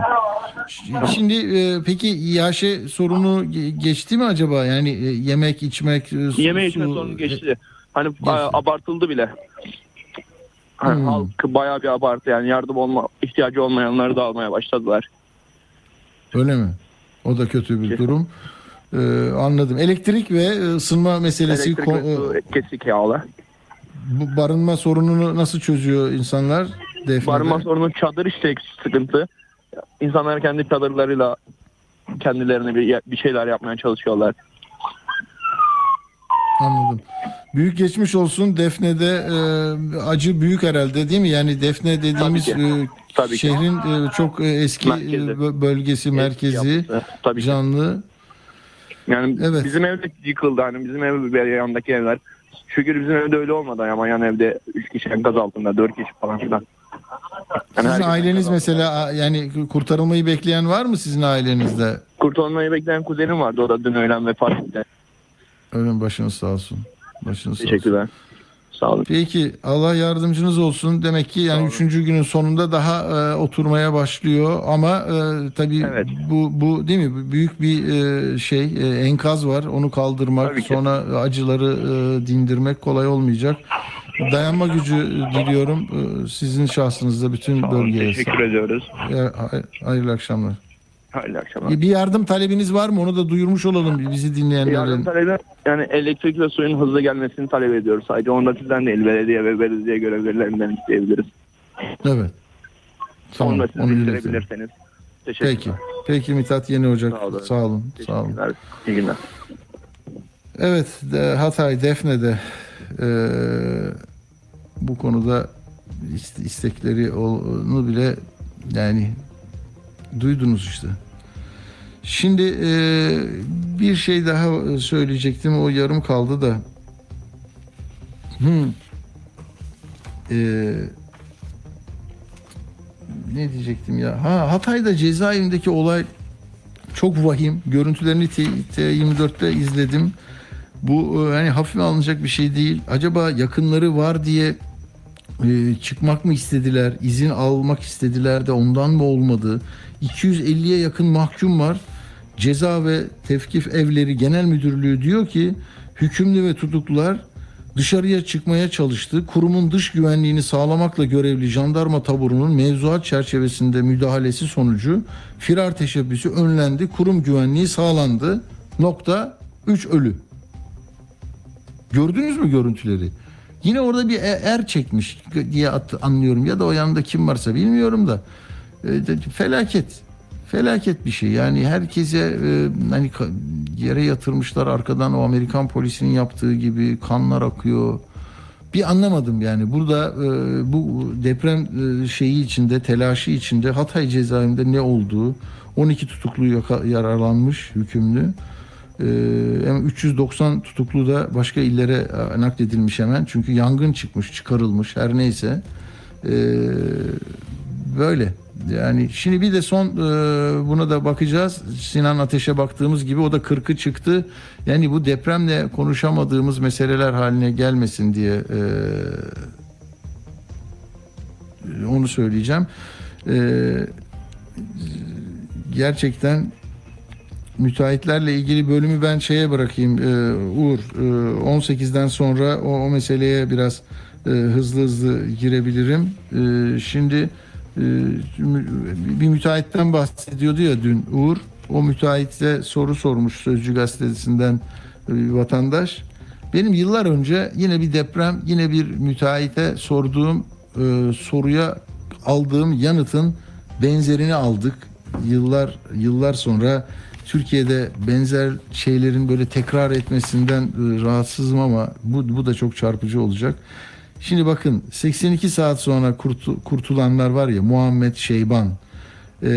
Şimdi e, peki İHŞ sorunu ge- geçti mi acaba? Yani e, yemek, içmek, e, su, Yeme içme su- sorunu geçti. Hani a- abartıldı bile. Hani Hmm. Halk bayağı bir abartı yani yardım olma ihtiyacı olmayanları da almaya başladılar. Öyle mi? O da kötü bir durum. Ee, anladım. Elektrik ve e, ısınma meselesi Elektrik ve su kesik yağlı. bu barınma sorununu nasıl çözüyor insanlar? Defne'de? Barınma sorunu çadır işte sıkıntı. İnsanlar kendi çadırlarıyla kendilerine bir, bir şeyler yapmaya çalışıyorlar. Anladım. Büyük geçmiş olsun. Defne'de e, acı büyük herhalde değil mi? Yani Defne dediğimiz Tabii ki. e, Tabii ki. şehrin e, çok e, eski Merkezi. e, bö- bölgesi, merkezi, yapısı. Tabii ki. Yani bizim ev de yıkıldı. Hani bizim ev yandaki evler. Şükür bizim evde öyle olmadı ama yan evde 3 kişi enkaz altında 4 kişi falan filan. Yani Sizin aileniz mesela yani kurtarılmayı bekleyen var mı sizin ailenizde? Kurtulmayı bekleyen kuzenim vardı. O da dün öğlen vefat etti. Ölüm başınız sağ olsun. Başınız sağ olsun. Sağ olun. Peki Allah yardımcınız olsun. Demek ki yani üçüncü günün sonunda daha e, oturmaya başlıyor ama e, tabii bu bu değil mi? Büyük bir e, şey e, enkaz var. Onu kaldırmak, sonra acıları e, dindirmek kolay olmayacak. Dayanma gücü diliyorum e, sizin şahsınızda bütün bölgeye. Teşekkür ediyoruz. E, hay- hayırlı akşamlar. Hayırlı akşamlar. Bir yardım talebiniz var mı? Onu da duyurmuş olalım bizi Yardım dinleyenlerin. talebi yani elektrik ve suyun hızlı gelmesini talep ediyoruz. Sadece onu da sizden değil belediye ve belediye görevlilerinden isteyebiliriz. Evet. Tamam. onu da siz bildirebilirseniz. Teşekkürler. Peki. Peki Mithat Yeni Ocak. Sağ olun. Sağ olun. Sağ olun. İyi günler. Evet, de- Hatay Defne'de e, bu konuda ist- istekleri onu bile yani duydunuz işte. Şimdi e, bir şey daha söyleyecektim o yarım kaldı da. Hmm. E, ne diyecektim ya? Ha Hatay'da cezaevindeki olay çok vahim. Görüntülerini T- T24'te izledim. Bu hani hafife alınacak bir şey değil. Acaba yakınları var diye e, çıkmak mı istediler? izin almak istediler de ondan mı olmadı? 250'ye yakın mahkum var. Ceza ve Tevkif Evleri Genel Müdürlüğü diyor ki hükümlü ve tutuklular dışarıya çıkmaya çalıştı. Kurumun dış güvenliğini sağlamakla görevli jandarma taburunun mevzuat çerçevesinde müdahalesi sonucu firar teşebbüsü önlendi. Kurum güvenliği sağlandı. Nokta 3 ölü. Gördünüz mü görüntüleri? Yine orada bir e- er çekmiş diye anlıyorum ya da o yanında kim varsa bilmiyorum da E, felaket. Felaket bir şey. Yani herkese e, hani yere yatırmışlar arkadan o Amerikan polisinin yaptığı gibi kanlar akıyor. Bir anlamadım yani burada e, bu deprem e, şeyi içinde telaşı içinde Hatay cezaevinde ne olduğu 12 tutuklu yaka- yaralanmış hükümlü. Hem 390 tutuklu da başka illere e, nakledilmiş hemen. Çünkü yangın çıkmış, çıkarılmış her neyse. Ee, böyle. Yani şimdi bir de son e, buna da bakacağız. Sinan Ateş'e baktığımız gibi o da 40'ı çıktı. Yani bu depremle konuşamadığımız meseleler haline gelmesin diye e, onu söyleyeceğim. E, gerçekten müteahhitlerle ilgili bölümü ben şeye bırakayım Uğur ee, 18'den sonra o, meseleye biraz hızlı hızlı girebilirim. Şimdi e, mü- bir müteahhitten bahsediyordu ya dün Uğur. O müteahhite soru sormuş Sözcü gazetesinden e, vatandaş. Benim yıllar önce yine bir deprem yine bir müteahhite sorduğum e, soruya aldığım yanıtın benzerini aldık. Yıllar yıllar sonra Türkiye'de benzer şeylerin böyle tekrar etmesinden e, rahatsızım ama bu, bu da çok çarpıcı olacak. Şimdi bakın 82 saat sonra kurtu- kurtulanlar var ya Muhammed Şeyban, e,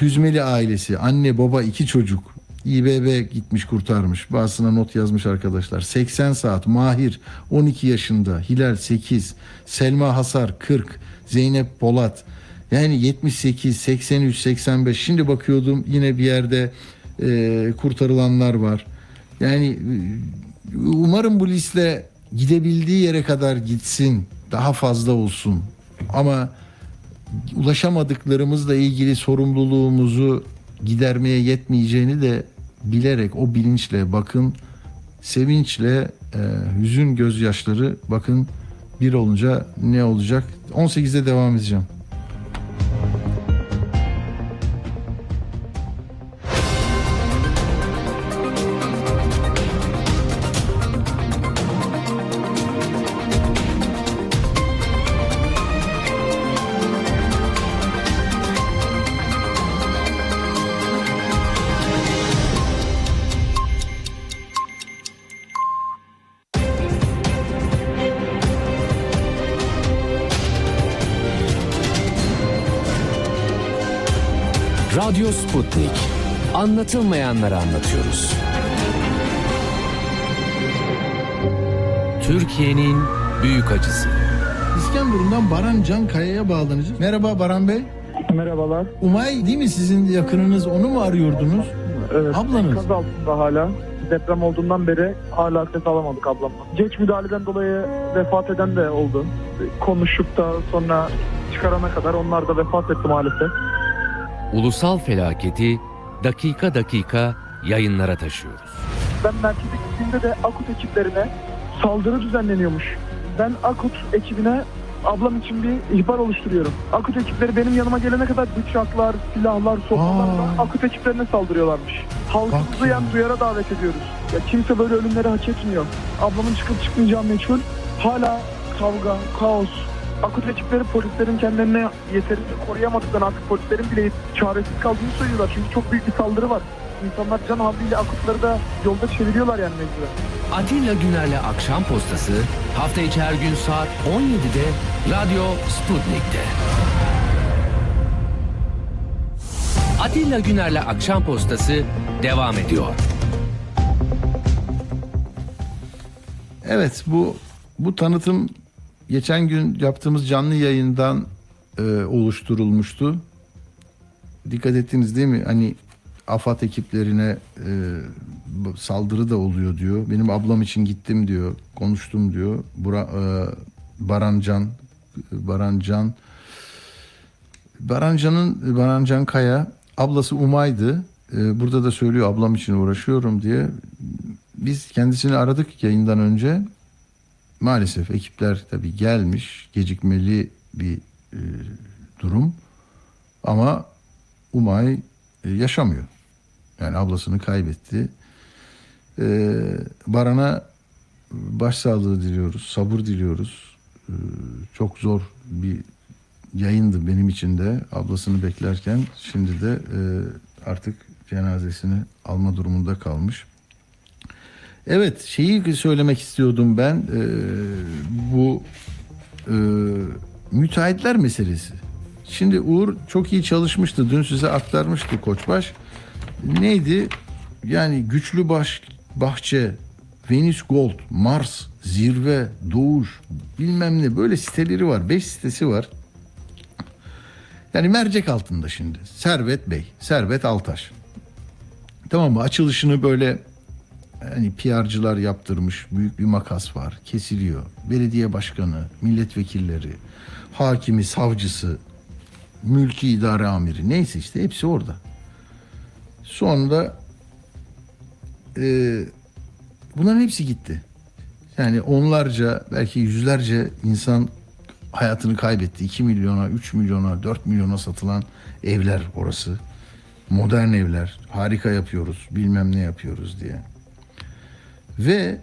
Hüzmeli ailesi, anne baba iki çocuk. İBB gitmiş kurtarmış. Bazısına not yazmış arkadaşlar. 80 saat Mahir 12 yaşında, Hilal 8, Selma Hasar 40, Zeynep Polat yani 78, 83, 85. Şimdi bakıyordum yine bir yerde e, kurtarılanlar var. Yani e, umarım bu liste gidebildiği yere kadar gitsin. Daha fazla olsun. Ama ulaşamadıklarımızla ilgili sorumluluğumuzu gidermeye yetmeyeceğini de bilerek o bilinçle bakın sevinçle e, hüzün gözyaşları bakın bir olunca ne olacak 18'de devam edeceğim. Anlatılmayanları anlatıyoruz. Türkiye'nin büyük acısı. İskenderun'dan Baran Can Kaya'ya bağlanacağız. Merhaba Baran Bey. Merhabalar. Umay değil mi sizin yakınınız? Onu mu arıyordunuz? Evet. Ablanız. Kaz altında hala. Deprem olduğundan beri hala ses alamadık ablamla. Geç müdahaleden dolayı vefat eden de oldu. Konuşup da sonra çıkarana kadar onlar da vefat etti maalesef. Ulusal felaketi dakika dakika yayınlara taşıyoruz. Ben merkeze gittiğimde de Akut ekiplerine saldırı düzenleniyormuş. Ben Akut ekibine ablam için bir ihbar oluşturuyorum. Akut ekipleri benim yanıma gelene kadar bıçaklar, silahlar, sopalarla Akut ekiplerine saldırıyorlarmış. Halkımızı yani duyara davet ediyoruz. Ya kimse böyle ölümleri hak etmiyor. Ablamın çıkıp çıkmayacağı meçhul. Hala kavga, kaos. Akut ekipleri polislerin kendilerine yeterince koruyamadıklarını artık polislerin bile çaresiz kaldığını söylüyorlar. Çünkü çok büyük bir saldırı var. İnsanlar can havliyle akutları da yolda çeviriyorlar yani mecburen. Atilla Güner'le Akşam Postası hafta içi her gün saat 17'de Radyo Sputnik'te. Atilla Güner'le Akşam Postası devam ediyor. Evet bu bu tanıtım geçen gün yaptığımız canlı yayından e, oluşturulmuştu. Dikkat ettiniz değil mi? Hani AFAD ekiplerine e, saldırı da oluyor diyor. Benim ablam için gittim diyor. Konuştum diyor. Bura, e, Barancan Barancan Barancan'ın Barancan Kaya ablası Umay'dı. E, burada da söylüyor ablam için uğraşıyorum diye. Biz kendisini aradık yayından önce. Maalesef ekipler tabii gelmiş. Gecikmeli bir e, durum. Ama Umay e, yaşamıyor. Yani ablasını kaybetti. E, Baran'a başsağlığı diliyoruz. Sabır diliyoruz. E, çok zor bir yayındı benim için de. Ablasını beklerken şimdi de e, artık cenazesini alma durumunda kalmış. Evet şeyi söylemek istiyordum ben e, bu e, müteahhitler meselesi. Şimdi Uğur çok iyi çalışmıştı. Dün size aktarmıştı Koçbaş. Neydi? Yani güçlü baş, bahçe, Venüs Gold, Mars, Zirve, Doğuş bilmem ne böyle siteleri var. Beş sitesi var. Yani mercek altında şimdi. Servet Bey, Servet Altaş. Tamam mı? Açılışını böyle hani PR'cılar yaptırmış. Büyük bir makas var. Kesiliyor. Belediye başkanı, milletvekilleri, hakimi, savcısı, mülki idare amiri neyse işte hepsi orada. Sonra e, bunların hepsi gitti. Yani onlarca belki yüzlerce insan hayatını kaybetti. 2 milyona, 3 milyona, 4 milyona satılan evler orası. Modern evler. Harika yapıyoruz. Bilmem ne yapıyoruz diye. Ve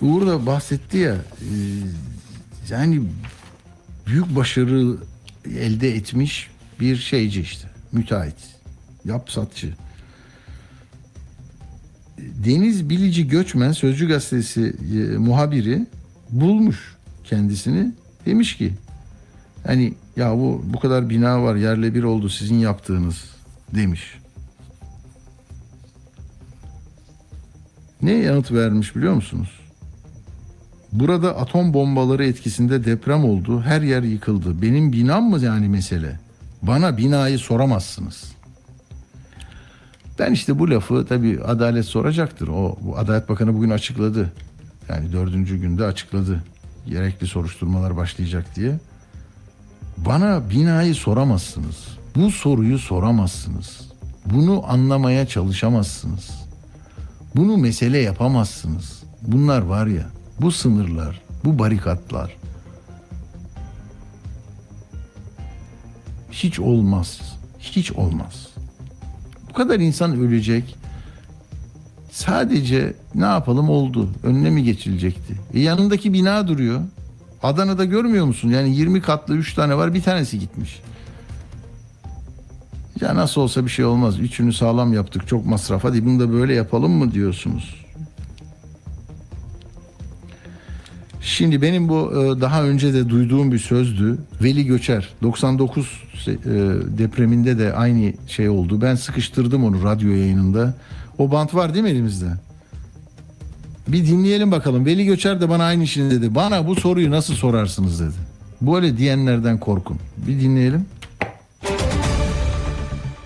Uğur da bahsetti ya e, yani büyük başarı elde etmiş bir şeyci işte. Müteahhit. Yapsatçı. Deniz Bilici Göçmen Sözcü Gazetesi e, muhabiri bulmuş kendisini. Demiş ki hani ya bu bu kadar bina var yerle bir oldu sizin yaptığınız demiş. Ne yanıt vermiş biliyor musunuz? Burada atom bombaları etkisinde deprem oldu. Her yer yıkıldı. Benim binam mı yani mesele? Bana binayı soramazsınız. Ben işte bu lafı tabii adalet soracaktır. O bu Adalet Bakanı bugün açıkladı. Yani dördüncü günde açıkladı. Gerekli soruşturmalar başlayacak diye. Bana binayı soramazsınız. Bu soruyu soramazsınız. Bunu anlamaya çalışamazsınız. Bunu mesele yapamazsınız. Bunlar var ya, bu sınırlar, bu barikatlar hiç olmaz. Hiç olmaz. Bu kadar insan ölecek. Sadece ne yapalım oldu. Önüne mi geçilecekti? E yanındaki bina duruyor. Adana'da görmüyor musun? Yani 20 katlı 3 tane var bir tanesi gitmiş. Ya nasıl olsa bir şey olmaz. Üçünü sağlam yaptık çok masraf. Hadi bunu da böyle yapalım mı diyorsunuz? Şimdi benim bu e, daha önce de duyduğum bir sözdü. Veli Göçer 99 e, depreminde de aynı şey oldu. Ben sıkıştırdım onu radyo yayınında. O bant var değil mi elimizde? Bir dinleyelim bakalım. Veli Göçer de bana aynı şeyi dedi. Bana bu soruyu nasıl sorarsınız dedi. Böyle diyenlerden korkun. Bir dinleyelim.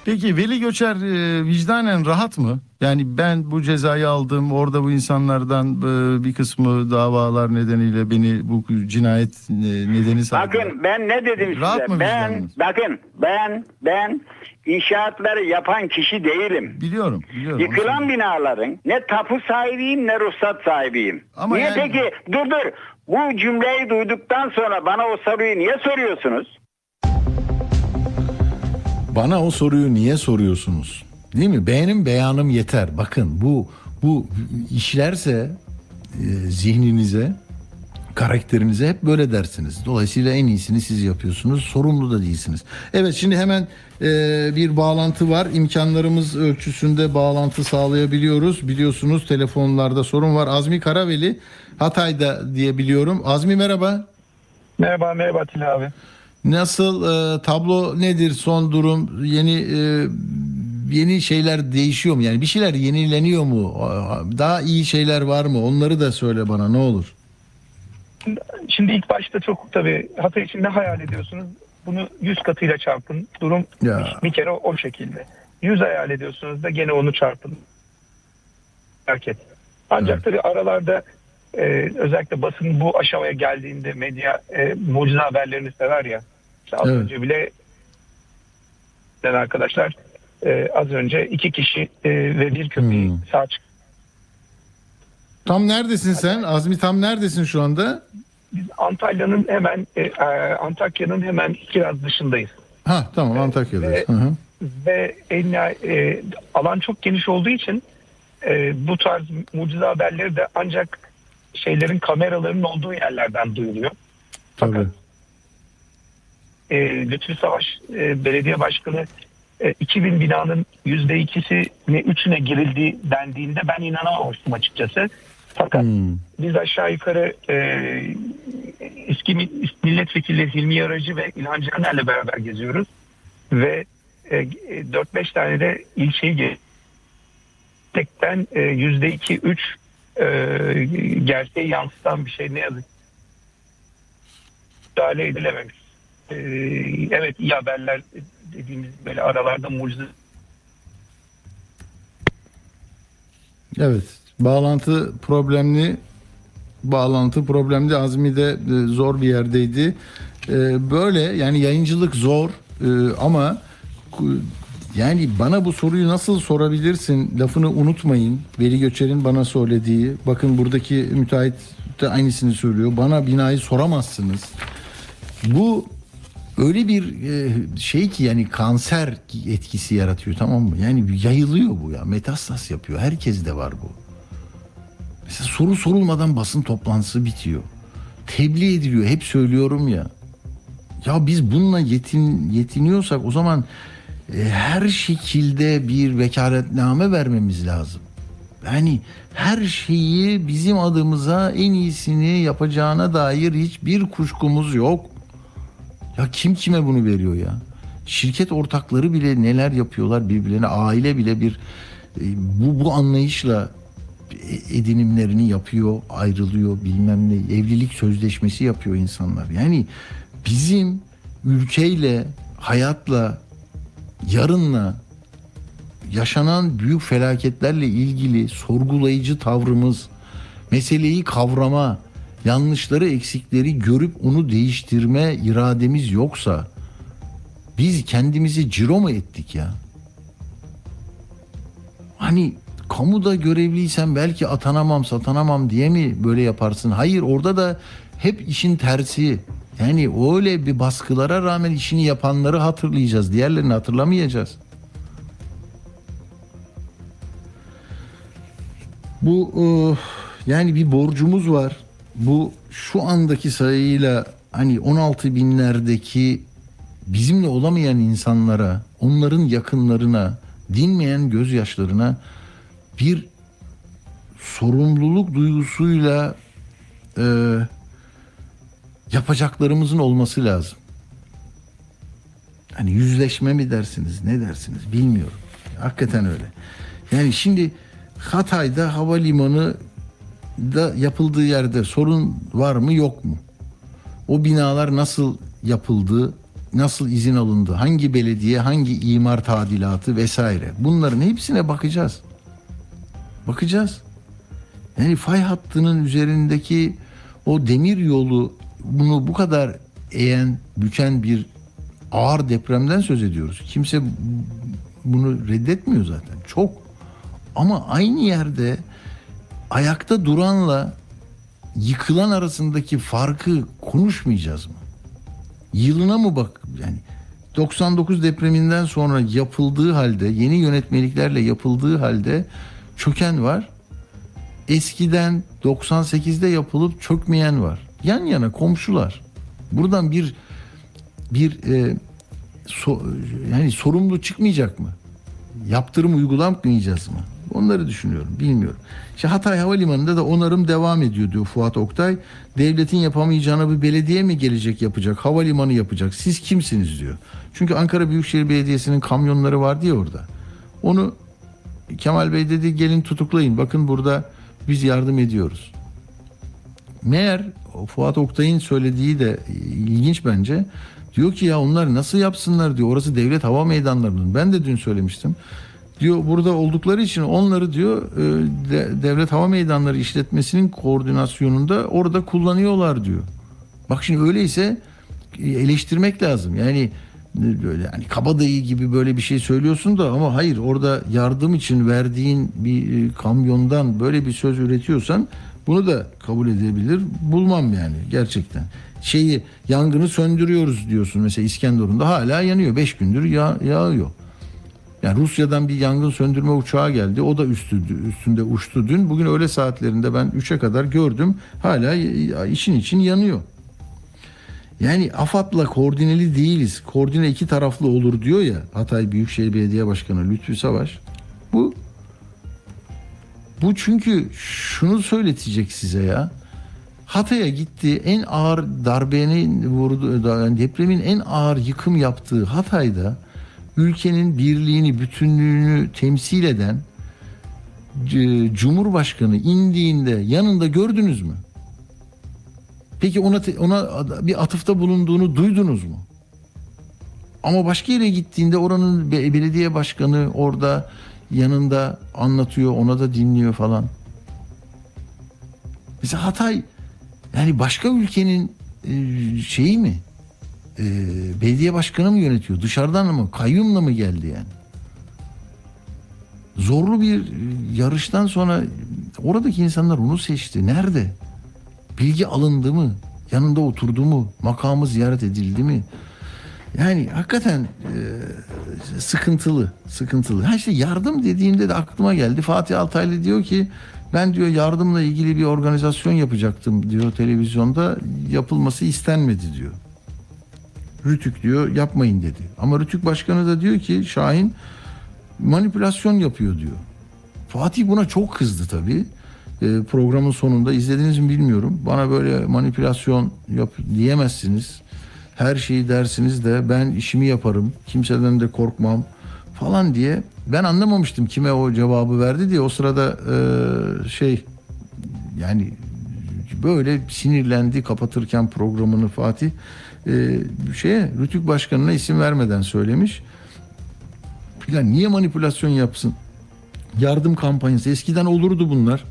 Peki Veli Göçer e, vicdanen rahat mı? Yani ben bu cezayı aldım. Orada bu insanlardan e, bir kısmı davalar nedeniyle beni bu cinayet e, nedeni saydı. Bakın ben ne dedim Rahat size? mı Ben vicdanınız? bakın ben ben inşaatları yapan kişi değilim. Biliyorum, biliyorum. Yıkılan binaların ne tapu sahibiyim ne ruhsat sahibiyim. Ama niye yani- peki dur dur bu cümleyi duyduktan sonra bana o soruyu niye soruyorsunuz? Bana o soruyu niye soruyorsunuz? Değil mi? Benim beyanım yeter. Bakın bu bu işlerse e, zihninize, karakterinize hep böyle dersiniz. Dolayısıyla en iyisini siz yapıyorsunuz. Sorumlu da değilsiniz. Evet şimdi hemen e, bir bağlantı var. İmkanlarımız ölçüsünde bağlantı sağlayabiliyoruz. Biliyorsunuz telefonlarda sorun var. Azmi Karaveli Hatay'da diye biliyorum. Azmi merhaba. Merhaba merhaba Atilla abi. Nasıl e, tablo nedir son durum yeni e, yeni şeyler değişiyor mu yani bir şeyler yenileniyor mu daha iyi şeyler var mı onları da söyle bana ne olur. Şimdi ilk başta çok tabii hata için ne hayal ediyorsunuz? Bunu 100 katıyla çarpın. Durum Ya. bir kere o, o şekilde. 100 hayal ediyorsunuz da gene onu çarpın. Hareket. Ancak tabii aralarda e, özellikle basın bu aşamaya geldiğinde medya e, mucize haberlerini sever ya. İşte az Evet. önce bile den arkadaşlar e, az önce iki kişi e, ve bir köpeği Hmm. sağ çıktı. Tam neredesin sen Azmi tam neredesin şu anda? Biz Antalya'nın hemen e, e, Antakya'nın hemen biraz dışındayız. Ha tamam Antakya'dayız. Hı hı. ve en, e, alan çok geniş olduğu için e, bu tarz mucize haberleri de ancak şeylerin kameraların olduğu yerlerden duyuluyor. Tabii. E, Lütfü Savaş e, belediye başkanı e, 2000 binanın yüzde ikisi ne üçüne girildiği dendiğinde ben inanamamıştım açıkçası. Fakat Hmm. biz aşağı yukarı e, eski mi- milletvekilleri Hilmi Yaracı ve İlhan Caner'le beraber geziyoruz. Ve e, e, 4-5 tane de ilçeyi Tekten e, yüzde iki üç e, gerçeği yansıtan bir şey ne yazık. Müdahale edilememiş. E, evet iyi haberler dediğimiz böyle aralarda mucize Evet bağlantı problemli bağlantı problemli Azmi de e, zor bir yerdeydi. E, Böyle yani yayıncılık zor e, ama yani bana bu soruyu nasıl sorabilirsin lafını unutmayın. Veli Göçer'in bana söylediği bakın buradaki müteahhit de aynısını söylüyor. Bana binayı soramazsınız. Bu öyle bir e, şey ki yani kanser etkisi yaratıyor tamam mı? Yani yayılıyor bu ya. Metastas yapıyor. Herkes de var bu. Mesela soru sorulmadan basın toplantısı bitiyor. Tebliğ ediliyor. Hep söylüyorum ya. Ya biz bununla yetin, yetiniyorsak o zaman e, her şekilde bir vekaletname vermemiz lazım. Yani her şeyi bizim adımıza en iyisini yapacağına dair hiçbir kuşkumuz yok. Ya kim kime bunu veriyor ya? Şirket ortakları bile neler yapıyorlar birbirlerine. Aile bile bir e, bu bu anlayışla edinimlerini yapıyor, ayrılıyor bilmem ne. Evlilik sözleşmesi yapıyor insanlar. Yani bizim ülkeyle, hayatla, yarınla yaşanan büyük felaketlerle ilgili sorgulayıcı tavrımız, meseleyi kavrama, yanlışları, eksikleri görüp onu değiştirme irademiz yoksa biz kendimizi ciro mu ettik ya? Hani kamuda görevliysen belki atanamam, satanamam diye mi böyle yaparsın? Hayır orada da hep işin tersi. Yani öyle bir baskılara rağmen işini yapanları hatırlayacağız. Diğerlerini hatırlamayacağız. Bu e, yani bir borcumuz var. Bu şu andaki sayıyla hani 16 binlerdeki bizimle olamayan insanlara, onların yakınlarına, dinmeyen gözyaşlarına bir sorumluluk duygusuyla e, yapacaklarımızın olması lazım. Hani yüzleşme mi dersiniz ne dersiniz bilmiyorum. Hakikaten öyle. Yani şimdi Hatay'da havalimanı da yapıldığı yerde sorun var mı yok mu? O binalar nasıl yapıldı? Nasıl izin alındı? Hangi belediye, hangi imar tadilatı vesaire. Bunların hepsine bakacağız. Bakacağız. Yani fay hattının üzerindeki o demir yolu bunu bu kadar eğen, büken bir ağır depremden söz ediyoruz. Kimse bunu reddetmiyor zaten. Çok. Ama aynı yerde ayakta duranla yıkılan arasındaki farkı konuşmayacağız mı? Yılına mı bak yani 99 depreminden sonra yapıldığı halde yeni yönetmeliklerle yapıldığı halde çöken var. Eskiden 98'de yapılıp çökmeyen var. Yan yana komşular. Buradan bir bir e, so, yani sorumlu çıkmayacak mı? Yaptırım uygulamayacağız mı? Onları düşünüyorum. Bilmiyorum. İşte Hatay Havalimanı'nda da onarım devam ediyor diyor Fuat Oktay. Devletin yapamayacağına bir belediye mi gelecek yapacak? Havalimanı yapacak. Siz kimsiniz diyor. Çünkü Ankara Büyükşehir Belediyesi'nin kamyonları vardı ya orada. Onu Kemal Bey dedi gelin tutuklayın. Bakın burada biz yardım ediyoruz. Meğer Fuat Oktay'ın söylediği de ilginç bence. Diyor ki ya onlar nasıl yapsınlar diyor. Orası devlet hava meydanlarının. Ben de dün söylemiştim. Diyor burada oldukları için onları diyor e, de, devlet hava meydanları işletmesinin koordinasyonunda orada kullanıyorlar diyor. Bak şimdi öyleyse e, eleştirmek lazım. Yani e, böyle hani kabadayı gibi böyle bir şey söylüyorsun da ama hayır orada yardım için verdiğin bir kamyondan böyle bir söz üretiyorsan bunu da kabul edebilir bulmam yani gerçekten. Şeyi yangını söndürüyoruz diyorsun mesela İskenderun'da hala yanıyor 5 gündür yağ, yağıyor. Yani Rusya'dan bir yangın söndürme uçağı geldi. O da üstü, üstünde uçtu dün. Bugün öğle saatlerinde ben 3'e kadar gördüm. Hala işin için yanıyor. Yani AFAD'la koordineli değiliz. Koordine iki taraflı olur diyor ya Hatay Büyükşehir Belediye Başkanı Lütfü Savaş. Bu bu çünkü şunu söyletecek size ya. Hatay'a gitti en ağır darbenin vurdu depremin en ağır yıkım yaptığı Hatay'da ülkenin birliğini, bütünlüğünü temsil eden Cumhurbaşkanı indiğinde yanında gördünüz mü? Peki ona ona bir atıfta bulunduğunu duydunuz mu? Ama başka yere gittiğinde oranın belediye başkanı orada yanında anlatıyor, ona da dinliyor falan. Mesela Hatay yani başka ülkenin şeyi mi? E, belediye başkanı mı yönetiyor? Dışarıdan mı? Kayyumla mı geldi yani? Zorlu bir yarıştan sonra oradaki insanlar onu seçti. Nerede? Bilgi alındı mı? Yanında oturdu mu? Makamı ziyaret edildi mi? Yani hakikaten e, sıkıntılı, sıkıntılı. Ha işte yardım dediğimde de aklıma geldi. Fatih Altaylı diyor ki ben diyor yardımla ilgili bir organizasyon yapacaktım diyor televizyonda. Yapılması istenmedi diyor. Rütük diyor yapmayın dedi. Ama Rütük Başkanı da diyor ki Şahin manipülasyon yapıyor diyor. Fatih buna çok kızdı tabii. E, programın sonunda izlediniz mi bilmiyorum. Bana böyle manipülasyon yap diyemezsiniz. Her şeyi dersiniz de ben işimi yaparım. Kimseden de korkmam falan diye. Ben anlamamıştım kime o cevabı verdi diye. O sırada e, şey yani böyle sinirlendi kapatırken programını Fatih e, şeye Rütük Başkanı'na isim vermeden söylemiş. Ya niye manipülasyon yapsın? Yardım kampanyası eskiden olurdu bunlar.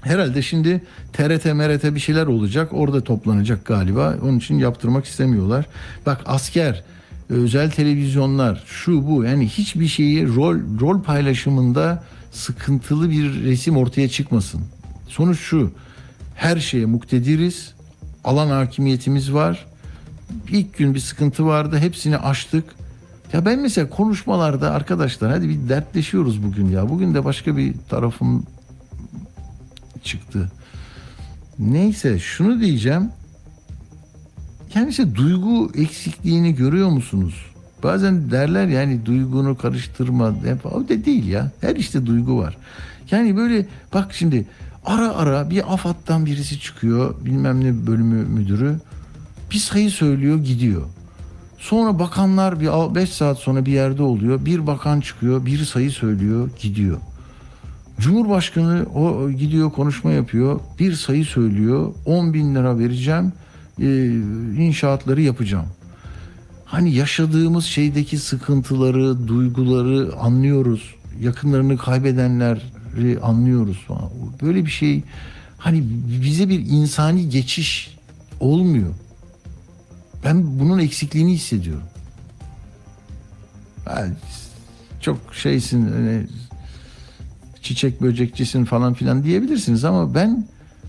Herhalde şimdi TRT MRT bir şeyler olacak. Orada toplanacak galiba. Onun için yaptırmak istemiyorlar. Bak asker, özel televizyonlar, şu bu yani hiçbir şeyi rol rol paylaşımında sıkıntılı bir resim ortaya çıkmasın. Sonuç şu. Her şeye muktediriz. Alan hakimiyetimiz var. İlk gün bir sıkıntı vardı. Hepsini aştık. Ya ben mesela konuşmalarda arkadaşlar hadi bir dertleşiyoruz bugün ya. Bugün de başka bir tarafım çıktı. Neyse şunu diyeceğim. Yani işte duygu eksikliğini görüyor musunuz? Bazen derler yani duygunu karıştırma. O da değil ya. Her işte duygu var. Yani böyle bak şimdi ara ara bir AFAD'dan birisi çıkıyor bilmem ne bölümü müdürü. Bir sayı söylüyor gidiyor. Sonra bakanlar bir 5 saat sonra bir yerde oluyor. Bir bakan çıkıyor, bir sayı söylüyor, gidiyor. Cumhurbaşkanı o gidiyor konuşma yapıyor. Bir sayı söylüyor. 10 bin lira vereceğim. e, inşaatları yapacağım. Hani yaşadığımız şeydeki sıkıntıları, duyguları anlıyoruz. Yakınlarını kaybedenleri anlıyoruz. Böyle bir şey hani bize bir insani geçiş olmuyor. Ben bunun eksikliğini hissediyorum. Ben çok şeysin hani çiçek böcekçisin falan filan diyebilirsiniz ama ben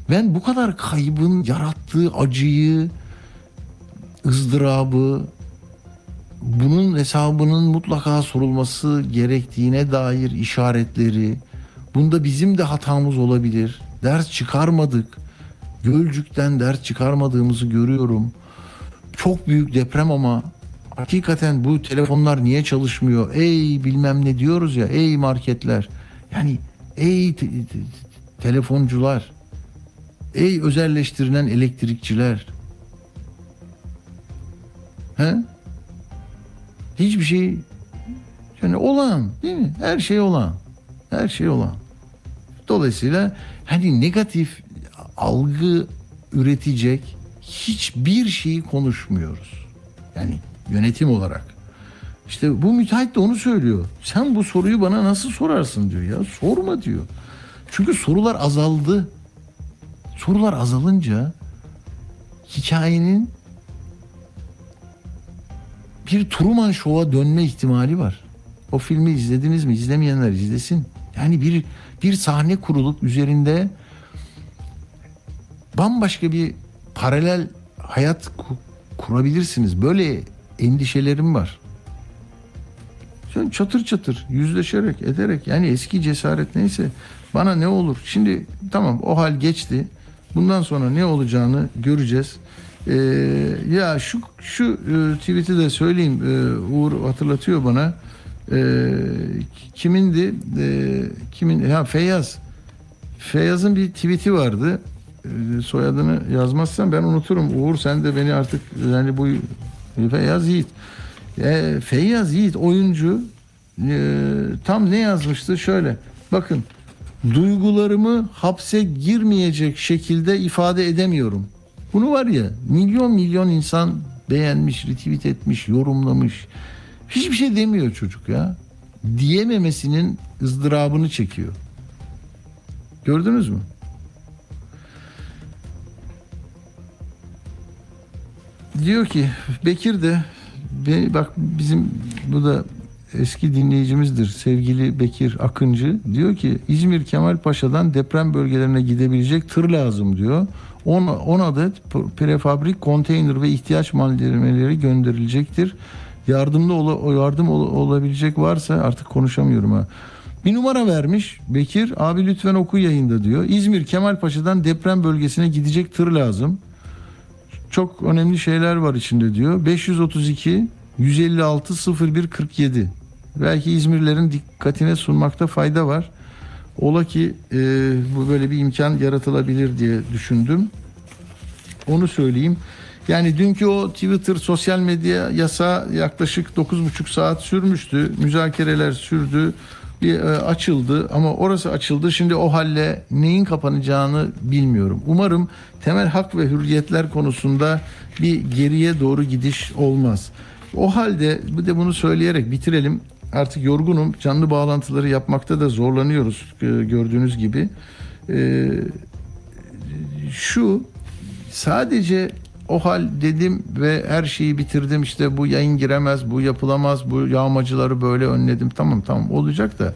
ben bu kadar kaybın yarattığı acıyı, ızdırabı, bunun hesabının mutlaka sorulması gerektiğine dair işaretleri, bunda bizim de hatamız olabilir. Ders çıkarmadık. Gölcük'ten ders çıkarmadığımızı görüyorum. Çok büyük deprem ama hakikaten bu telefonlar niye çalışmıyor? Ey bilmem ne diyoruz ya, ey marketler. Yani ey te- te- telefoncular, ey özelleştirilen elektrikçiler. He? Hiçbir şey yani olan değil mi? Her şey olan. Her şey olan. Dolayısıyla hani negatif algı üretecek hiçbir şeyi konuşmuyoruz. Yani yönetim olarak. İşte bu müteahhit de onu söylüyor. Sen bu soruyu bana nasıl sorarsın diyor ya. Sorma diyor. Çünkü sorular azaldı. Sorular azalınca hikayenin bir Truman Show'a dönme ihtimali var. O filmi izlediniz mi? İzlemeyenler izlesin. Yani bir bir sahne kurulup üzerinde bambaşka bir paralel hayat ku- kurabilirsiniz. Böyle endişelerim var. Sen çatır çatır yüzleşerek ederek yani eski cesaret neyse bana ne olur. Şimdi tamam o hal geçti. Bundan sonra ne olacağını göreceğiz. Ee, ya şu şu e, tweet'i de söyleyeyim. Ee, Uğur hatırlatıyor bana. Ee, kimindi? Ee, kimin? Ha Feyyaz. Feyyaz'ın bir tweet'i vardı. Ee, soyadını yazmazsan ben unuturum. Uğur sen de beni artık yani bu Feyyaz Yiğit. E, Feyyaz Yiğit oyuncu e, tam ne yazmıştı? Şöyle bakın duygularımı hapse girmeyecek şekilde ifade edemiyorum. Bunu var ya milyon milyon insan beğenmiş, retweet etmiş, yorumlamış. Hiçbir şey demiyor çocuk ya. Diyememesinin ızdırabını çekiyor. Gördünüz mü? Diyor ki Bekir de bak bizim bu da eski dinleyicimizdir sevgili Bekir Akıncı diyor ki İzmir Kemal Paşa'dan deprem bölgelerine gidebilecek tır lazım diyor. 10 10 adet prefabrik konteyner ve ihtiyaç malzemeleri gönderilecektir. Yardımda ola, yardım ol- olabilecek varsa artık konuşamıyorum ha. Bir numara vermiş Bekir abi lütfen oku yayında diyor. İzmir Kemal Paşa'dan deprem bölgesine gidecek tır lazım çok önemli şeyler var içinde diyor. 532 156 01 47. Belki İzmirlerin dikkatine sunmakta fayda var. Ola ki e, bu böyle bir imkan yaratılabilir diye düşündüm. Onu söyleyeyim. Yani dünkü o Twitter sosyal medya yasa yaklaşık 9,5 saat sürmüştü. Müzakereler sürdü. Bir e, açıldı ama orası açıldı. Şimdi o halle neyin kapanacağını bilmiyorum. Umarım temel hak ve hürriyetler konusunda bir geriye doğru gidiş olmaz. O halde bir de bunu söyleyerek bitirelim. Artık yorgunum. Canlı bağlantıları yapmakta da zorlanıyoruz e, gördüğünüz gibi. E, şu sadece o hal dedim ve her şeyi bitirdim işte bu yayın giremez bu yapılamaz bu yağmacıları böyle önledim tamam tamam olacak da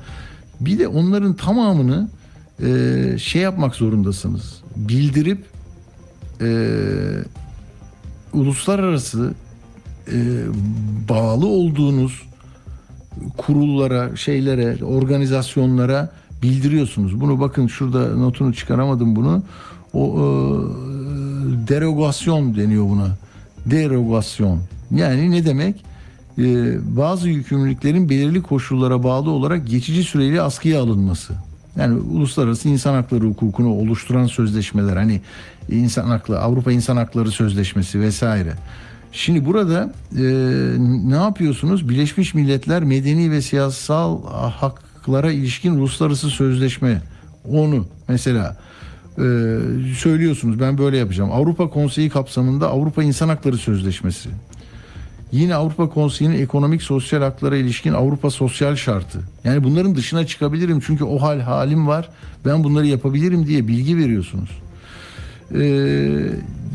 bir de onların tamamını e, şey yapmak zorundasınız bildirip e, uluslararası e, bağlı olduğunuz kurullara, şeylere, organizasyonlara bildiriyorsunuz. Bunu bakın şurada notunu çıkaramadım bunu. O e, derogasyon deniyor buna. Derogasyon. Yani ne demek? E, bazı yükümlülüklerin belirli koşullara bağlı olarak geçici süreli askıya alınması. Yani uluslararası insan hakları hukukunu oluşturan sözleşmeler hani insan hakları Avrupa İnsan Hakları Sözleşmesi vesaire. Şimdi burada e, ne yapıyorsunuz? Birleşmiş Milletler Medeni ve Siyasal Haklara ilişkin uluslararası sözleşme onu mesela e, söylüyorsunuz ben böyle yapacağım. Avrupa Konseyi kapsamında Avrupa İnsan Hakları Sözleşmesi. Yine Avrupa Konseyi'nin ekonomik sosyal haklara ilişkin Avrupa Sosyal Şartı. Yani bunların dışına çıkabilirim çünkü o hal halim var. Ben bunları yapabilirim diye bilgi veriyorsunuz. Ee,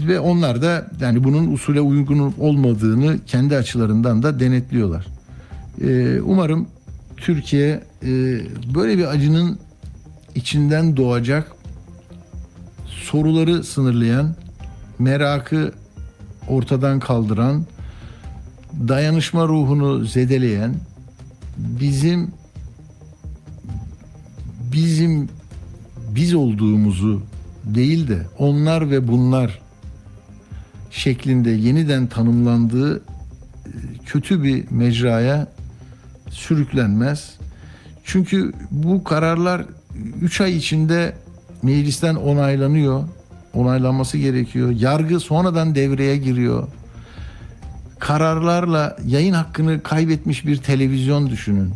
ve onlar da yani bunun usule uygun olmadığını kendi açılarından da denetliyorlar. Ee, umarım Türkiye e, böyle bir acının içinden doğacak soruları sınırlayan, merakı ortadan kaldıran, dayanışma ruhunu zedeleyen, bizim bizim biz olduğumuzu değil de onlar ve bunlar şeklinde yeniden tanımlandığı kötü bir mecraya sürüklenmez. Çünkü bu kararlar 3 ay içinde meclisten onaylanıyor. Onaylanması gerekiyor. Yargı sonradan devreye giriyor. Kararlarla yayın hakkını kaybetmiş bir televizyon düşünün.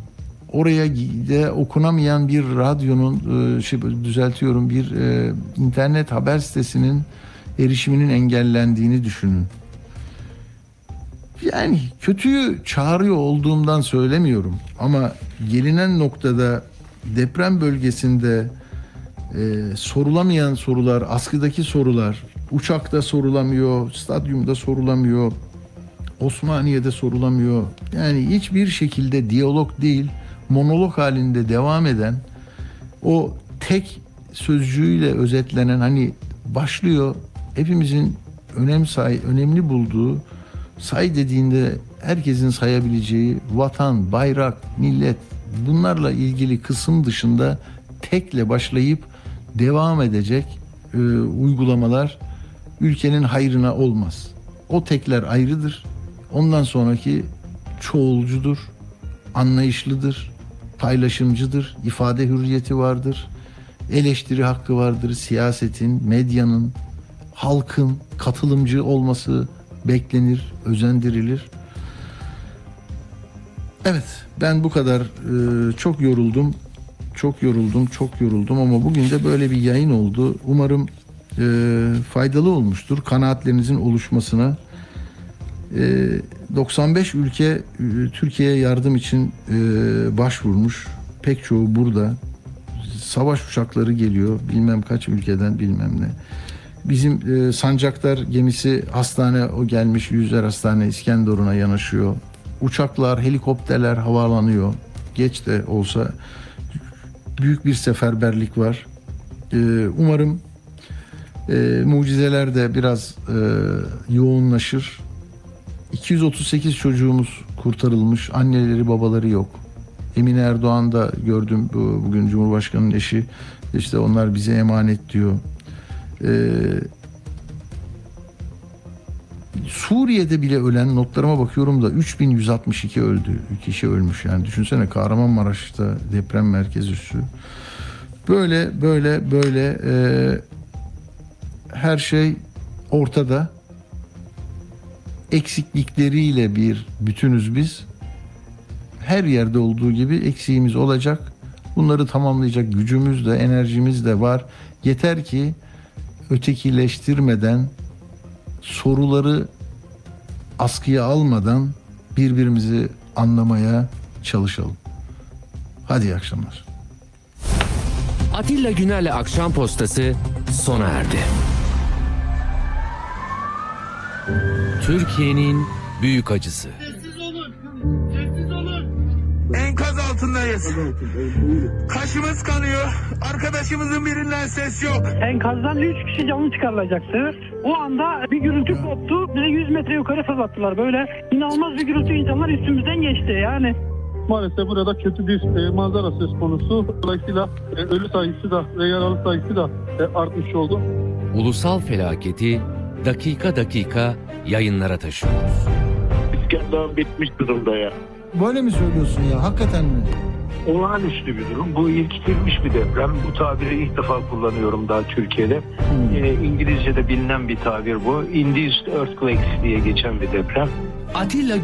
Oraya de okunamayan bir radyonun e, şey düzeltiyorum bir e, internet haber sitesinin erişiminin engellendiğini düşünün. Yani kötüyü çağırıyor olduğumdan söylemiyorum ama gelinen noktada deprem bölgesinde e, sorulamayan sorular, askıdaki sorular, uçakta sorulamıyor, stadyumda sorulamıyor, Osmaniye'de sorulamıyor. Yani hiçbir şekilde diyalog değil, monolog halinde devam eden o tek sözcüğüyle özetlenen hani başlıyor hepimizin önem say önemli bulduğu say dediğinde herkesin sayabileceği vatan, bayrak, millet bunlarla ilgili kısım dışında tekle başlayıp devam edecek e, uygulamalar ülkenin hayrına olmaz. O tekler ayrıdır. Ondan sonraki çoğulcudur, anlayışlıdır, paylaşımcıdır, ifade hürriyeti vardır, eleştiri hakkı vardır, siyasetin, medyanın, halkın katılımcı olması beklenir, özendirilir. Evet, ben bu kadar e, çok yoruldum, çok yoruldum, çok yoruldum ama bugün de böyle bir yayın oldu. Umarım e, faydalı olmuştur kanaatlerinizin oluşmasına. E, 95 ülke e, Türkiye'ye yardım için e, başvurmuş. Pek çoğu burada. Savaş uçakları geliyor. Bilmem kaç ülkeden bilmem ne. Bizim e, Sancaktar gemisi hastane o gelmiş Yüzler Hastane İskenderun'a yanaşıyor. Uçaklar, helikopterler havalanıyor. Geç de olsa büyük bir seferberlik var. E, umarım e, mucizeler de biraz e, yoğunlaşır. 238 çocuğumuz kurtarılmış. Anneleri babaları yok. Emine Erdoğan da gördüm bu, bugün Cumhurbaşkanı'nın eşi. İşte onlar bize emanet diyor. Ee, Suriye'de bile ölen notlarıma bakıyorum da 3162 öldü. Kişi ölmüş yani. Düşünsene Kahramanmaraş'ta deprem merkezi üssü. Böyle böyle böyle e, her şey ortada. Eksiklikleriyle bir bütünüz biz. Her yerde olduğu gibi eksiğimiz olacak. Bunları tamamlayacak gücümüz de enerjimiz de var. Yeter ki ötekileştirmeden soruları askıya almadan birbirimizi anlamaya çalışalım. Hadi iyi akşamlar. Atilla Güner'le Akşam Postası sona erdi. Türkiye'nin büyük acısı. Enkaz altındayız. Kaşımız kanıyor. Arkadaşımızın birinden ses yok. Enkazdan 3 kişi canlı çıkarılacaktı. O anda bir gürültü koptu. Bize 100 metre yukarı fırlattılar. Böyle inanılmaz bir gürültü insanlar üstümüzden geçti yani. Maalesef burada kötü bir e, manzara söz konusu. Dolayısıyla e, ölü sayısı da ve yaralı sayısı da e, artmış oldu. Ulusal felaketi dakika dakika yayınlara taşıyoruz. İskenderun bitmiş durumda ya. Böyle mi söylüyorsun ya? Hakikaten mi? olağanüstü bir durum. Bu irkitilmiş bir deprem. Bu tabiri ilk defa kullanıyorum daha Türkiye'de. Ee, İngilizce'de bilinen bir tabir bu. Induced Earthquakes diye geçen bir deprem. Atilla